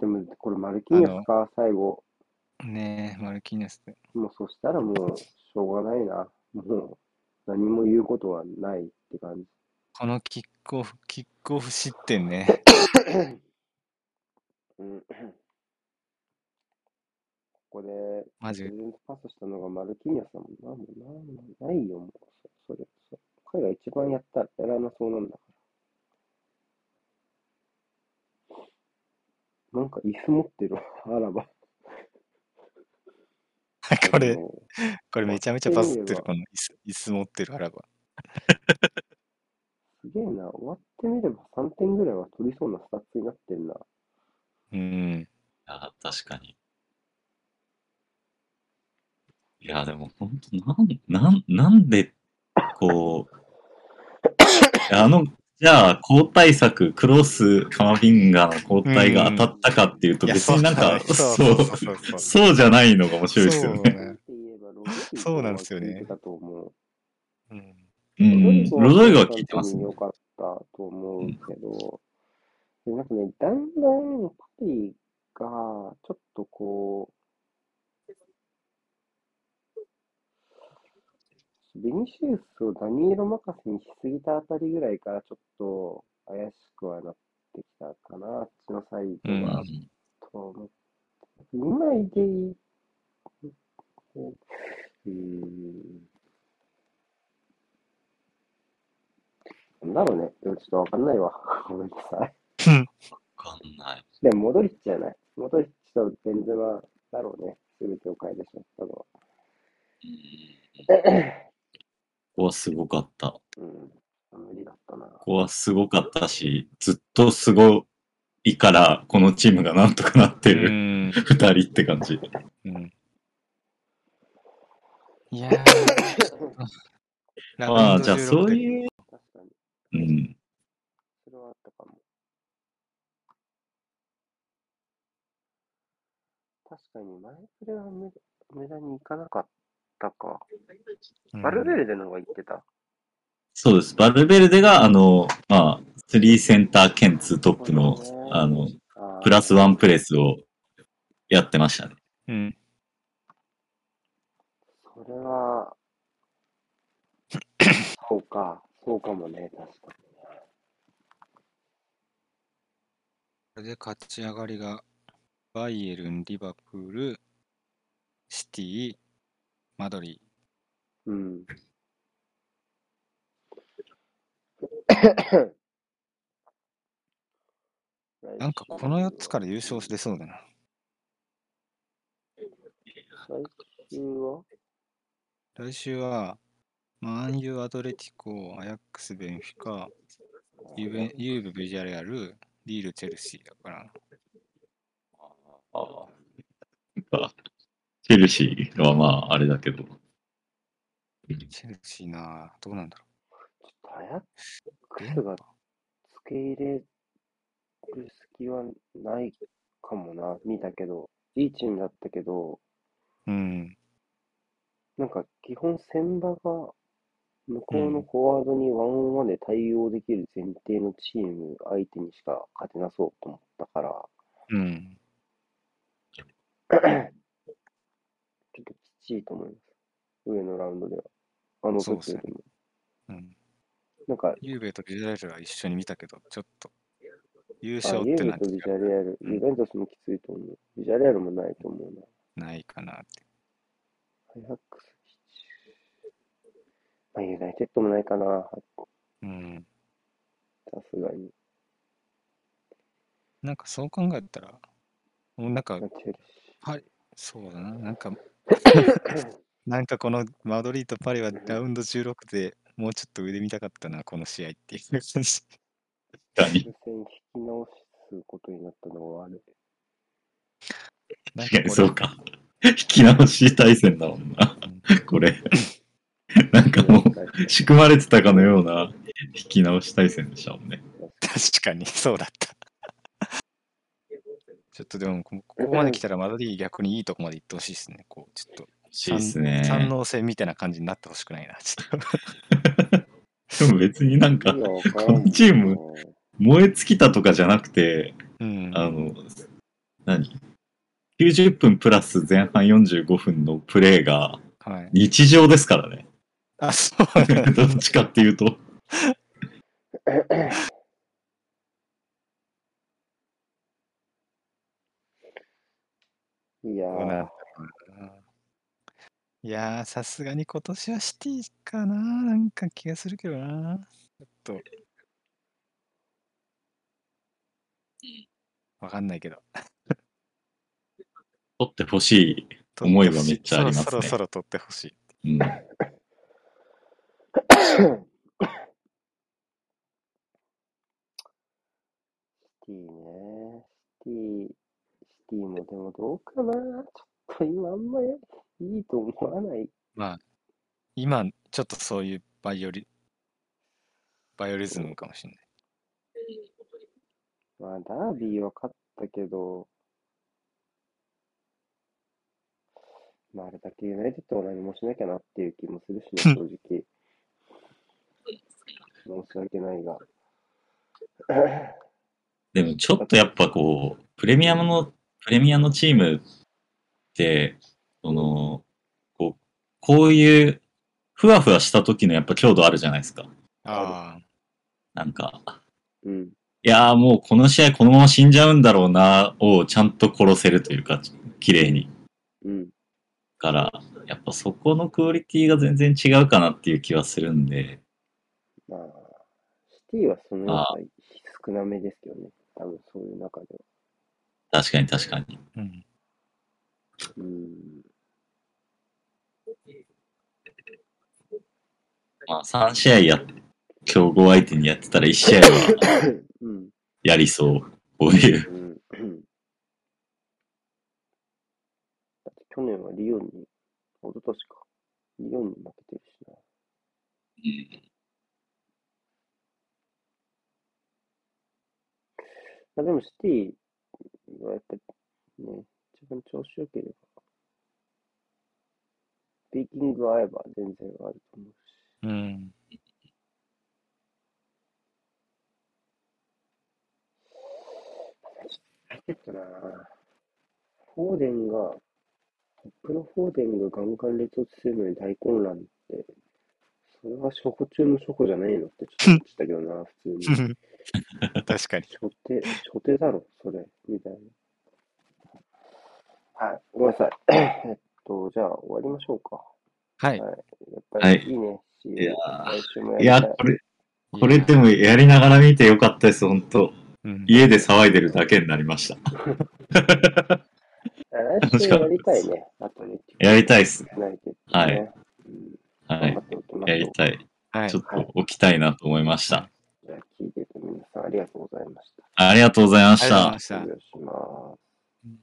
でも、これマルキーニョスか、最後。ねえ、マルキーネスで。もうそしたらもう、しょうがないな。もう、何も言うことはないって感じ。このキックオフ、キックオフ失点ね。うん。ここで、マジパスしたのがマルキーニョスだもんな。もうなないよ、もう。そそれ、そ彼が一番やったらやらなそうなんだから。なんか椅子持ってるわ、アラバ。これ、もこれめちゃめちゃバズってる、この椅子椅子持ってるアラバ。う すげえな。終わってみれば3点ぐらいは取りそうなスタッツになってんな。うん。いや、確かに。いや、でも本当なん、なん、なんで、こう、あの、じゃあ、交代策、クロス、カマビンガの交代が当たったかっていうと、別になんか、そうそう、じゃないのが面白いですよね。そうなんですよねう。うん。うん、ロドリゴは聞いてますね良。かったと思うけど、でなんかね、だんだんパリが、ちょっとこう、ベニシウスをダニーロ任せにしすぎたあたりぐらいからちょっと怪しくはなってきたかな、あっちのサイうドは。ん。と思って、2枚でいい。うーん。なんだろうね。でもちょっとわかんないわ。ごめんなさい。わかんない。でも、モドリッチじゃない。モドリッチとベンゼマだろうね。すべてを変えてしまったのは。うんここはすごかった。こうん。無理だったな。こはすごかったし、ずっとすごいから、このチームがなんとかなってうるん。二人って感じ。うん。いやまあ、じゃあ16そうでいう、確かに。うん。それはあったかも。確かに、前プレは無無駄にいかなかったか。うんバルベルデの方が言ってた？そうです。バルベルデが、あの、まあ、3センター兼2トップの、あの、プラスワンプレスをやってましたね。うん。それは、そうか、そうかもね、確かこれで勝ち上がりが、バイエルン、リバプール、シティ、マドリー。に。うん。なんかこの4つから優勝してそうだな。最終は？来週は、マンユ、アドレティコ、アヤックス、ベンフィカ、ユベユーブ、ビジュアレアル、リール、チェルシーだから。チェルシーはまあ、あれだけど。チェルシーなどうなんだろちょっとアヤッう。クスが付け入れる隙はないかもな、見たけど。いいチームだったけど、うん。なんか基本先場が向こうのフォワードにワンオンワンで対応できる前提のチーム相手にしか勝てなそうと思ったから、うん。ちょっときちいと思います。上のラウンドでは。あのそうですね。うん。なんか、ユーベとビジュアルは一緒に見たけど、ちょっと、優あ勝っユーベてのはとビジュアレアル、うんユベントスもきついと思う。ビジュアレアルもないと思うな。ないかなって。ハイハックス。まあ、ユナイテッドもないかな。うん。さすがに。なんかそう考えたら、もうなんかまあ、チェルはい、そうだな。なんか、なんかこのマドリーとパリはラウンド16でもうちょっと上で見たかったな、この試合っていう感じ。確かに。引き直すことになったのはあれ。確かにそうか。引き直し対戦だもんな。これ。なんかもう、仕組まれてたかのような引き直し対戦でしたもんね。確かにそうだった。ちょっとでもこ、ここまで来たらマドリー逆にいいとこまで行ってほしいですね。こう、ちょっと、欲しいですね。三能戦みたいな感じになってほしくないな。ちょっと でも別になんかこのチーム燃え尽きたとかじゃなくて、うん。あの、何 ?90 分プラス前半45分のプレーがはい。日常ですからね。あ、そうなんだ どっちかっていうと。いやそうなんだー、いやー、さすがに今年はシティかななんか気がするけどな。ちょっと。わかんないけど。取ってほしい。思いはめっちゃありますねそろそろそろ取ってほしい。うん。シティね。シティ、ィもでもどうかな。ちょっと今あんまりいいと思わない。まあ、今、ちょっとそういうバイオリ、バイオリズムかもしれない。まあ、ダービーは勝ったけど、まあ、あれだけユナイテッドは何もしなきゃなっていう気もするしね、正直。申し訳ないが。でもちょっとやっぱこう、プレミアムの、プレミアのチームって、その、こう、こういう、ふわふわした時のやっぱ強度あるじゃないですか。あなんか、うん。いやーもうこの試合このまま死んじゃうんだろうな、をちゃんと殺せるというか、綺麗に。うん。から、やっぱそこのクオリティが全然違うかなっていう気はするんで、まあ、シティはその少なめですけどね。多分そういう中では。確かに確かに。あ、うん。うん。まあ3試合や、強豪相手にやってたら1試合はうん。やりそう。こういう。うん。うんだって去年はリオンに、一昨年か。リオンに負けてるしな。まあでもシティはやっぱりね、一番調子良ければ、スピーキングが合えば全然あると思うし。うん。えっとなフォーデンが、トップのフォーデンがガンガン列落ちするのに大混乱って、それは初歩中の初歩じゃないのってちょっと思ってたけどな、普通に。確かに。初手、初手だろ、それ、みたいな。はい、ごめんなさい。えっと、じゃあ終わりましょうか。はい。やっぱりいいね、いやー来週もやいや。これ、これでもやりながら見てよかったです、本当うん、家で騒いでるだけになりました。来週やりたいね。あとね、やりたいっすね。はいうんはい。やりたい。はいちょ。っと起きたいなと思いました。じゃあ聞いてて皆さんありがとうございました。ありがとうございましありがとうございたま。した失。礼します。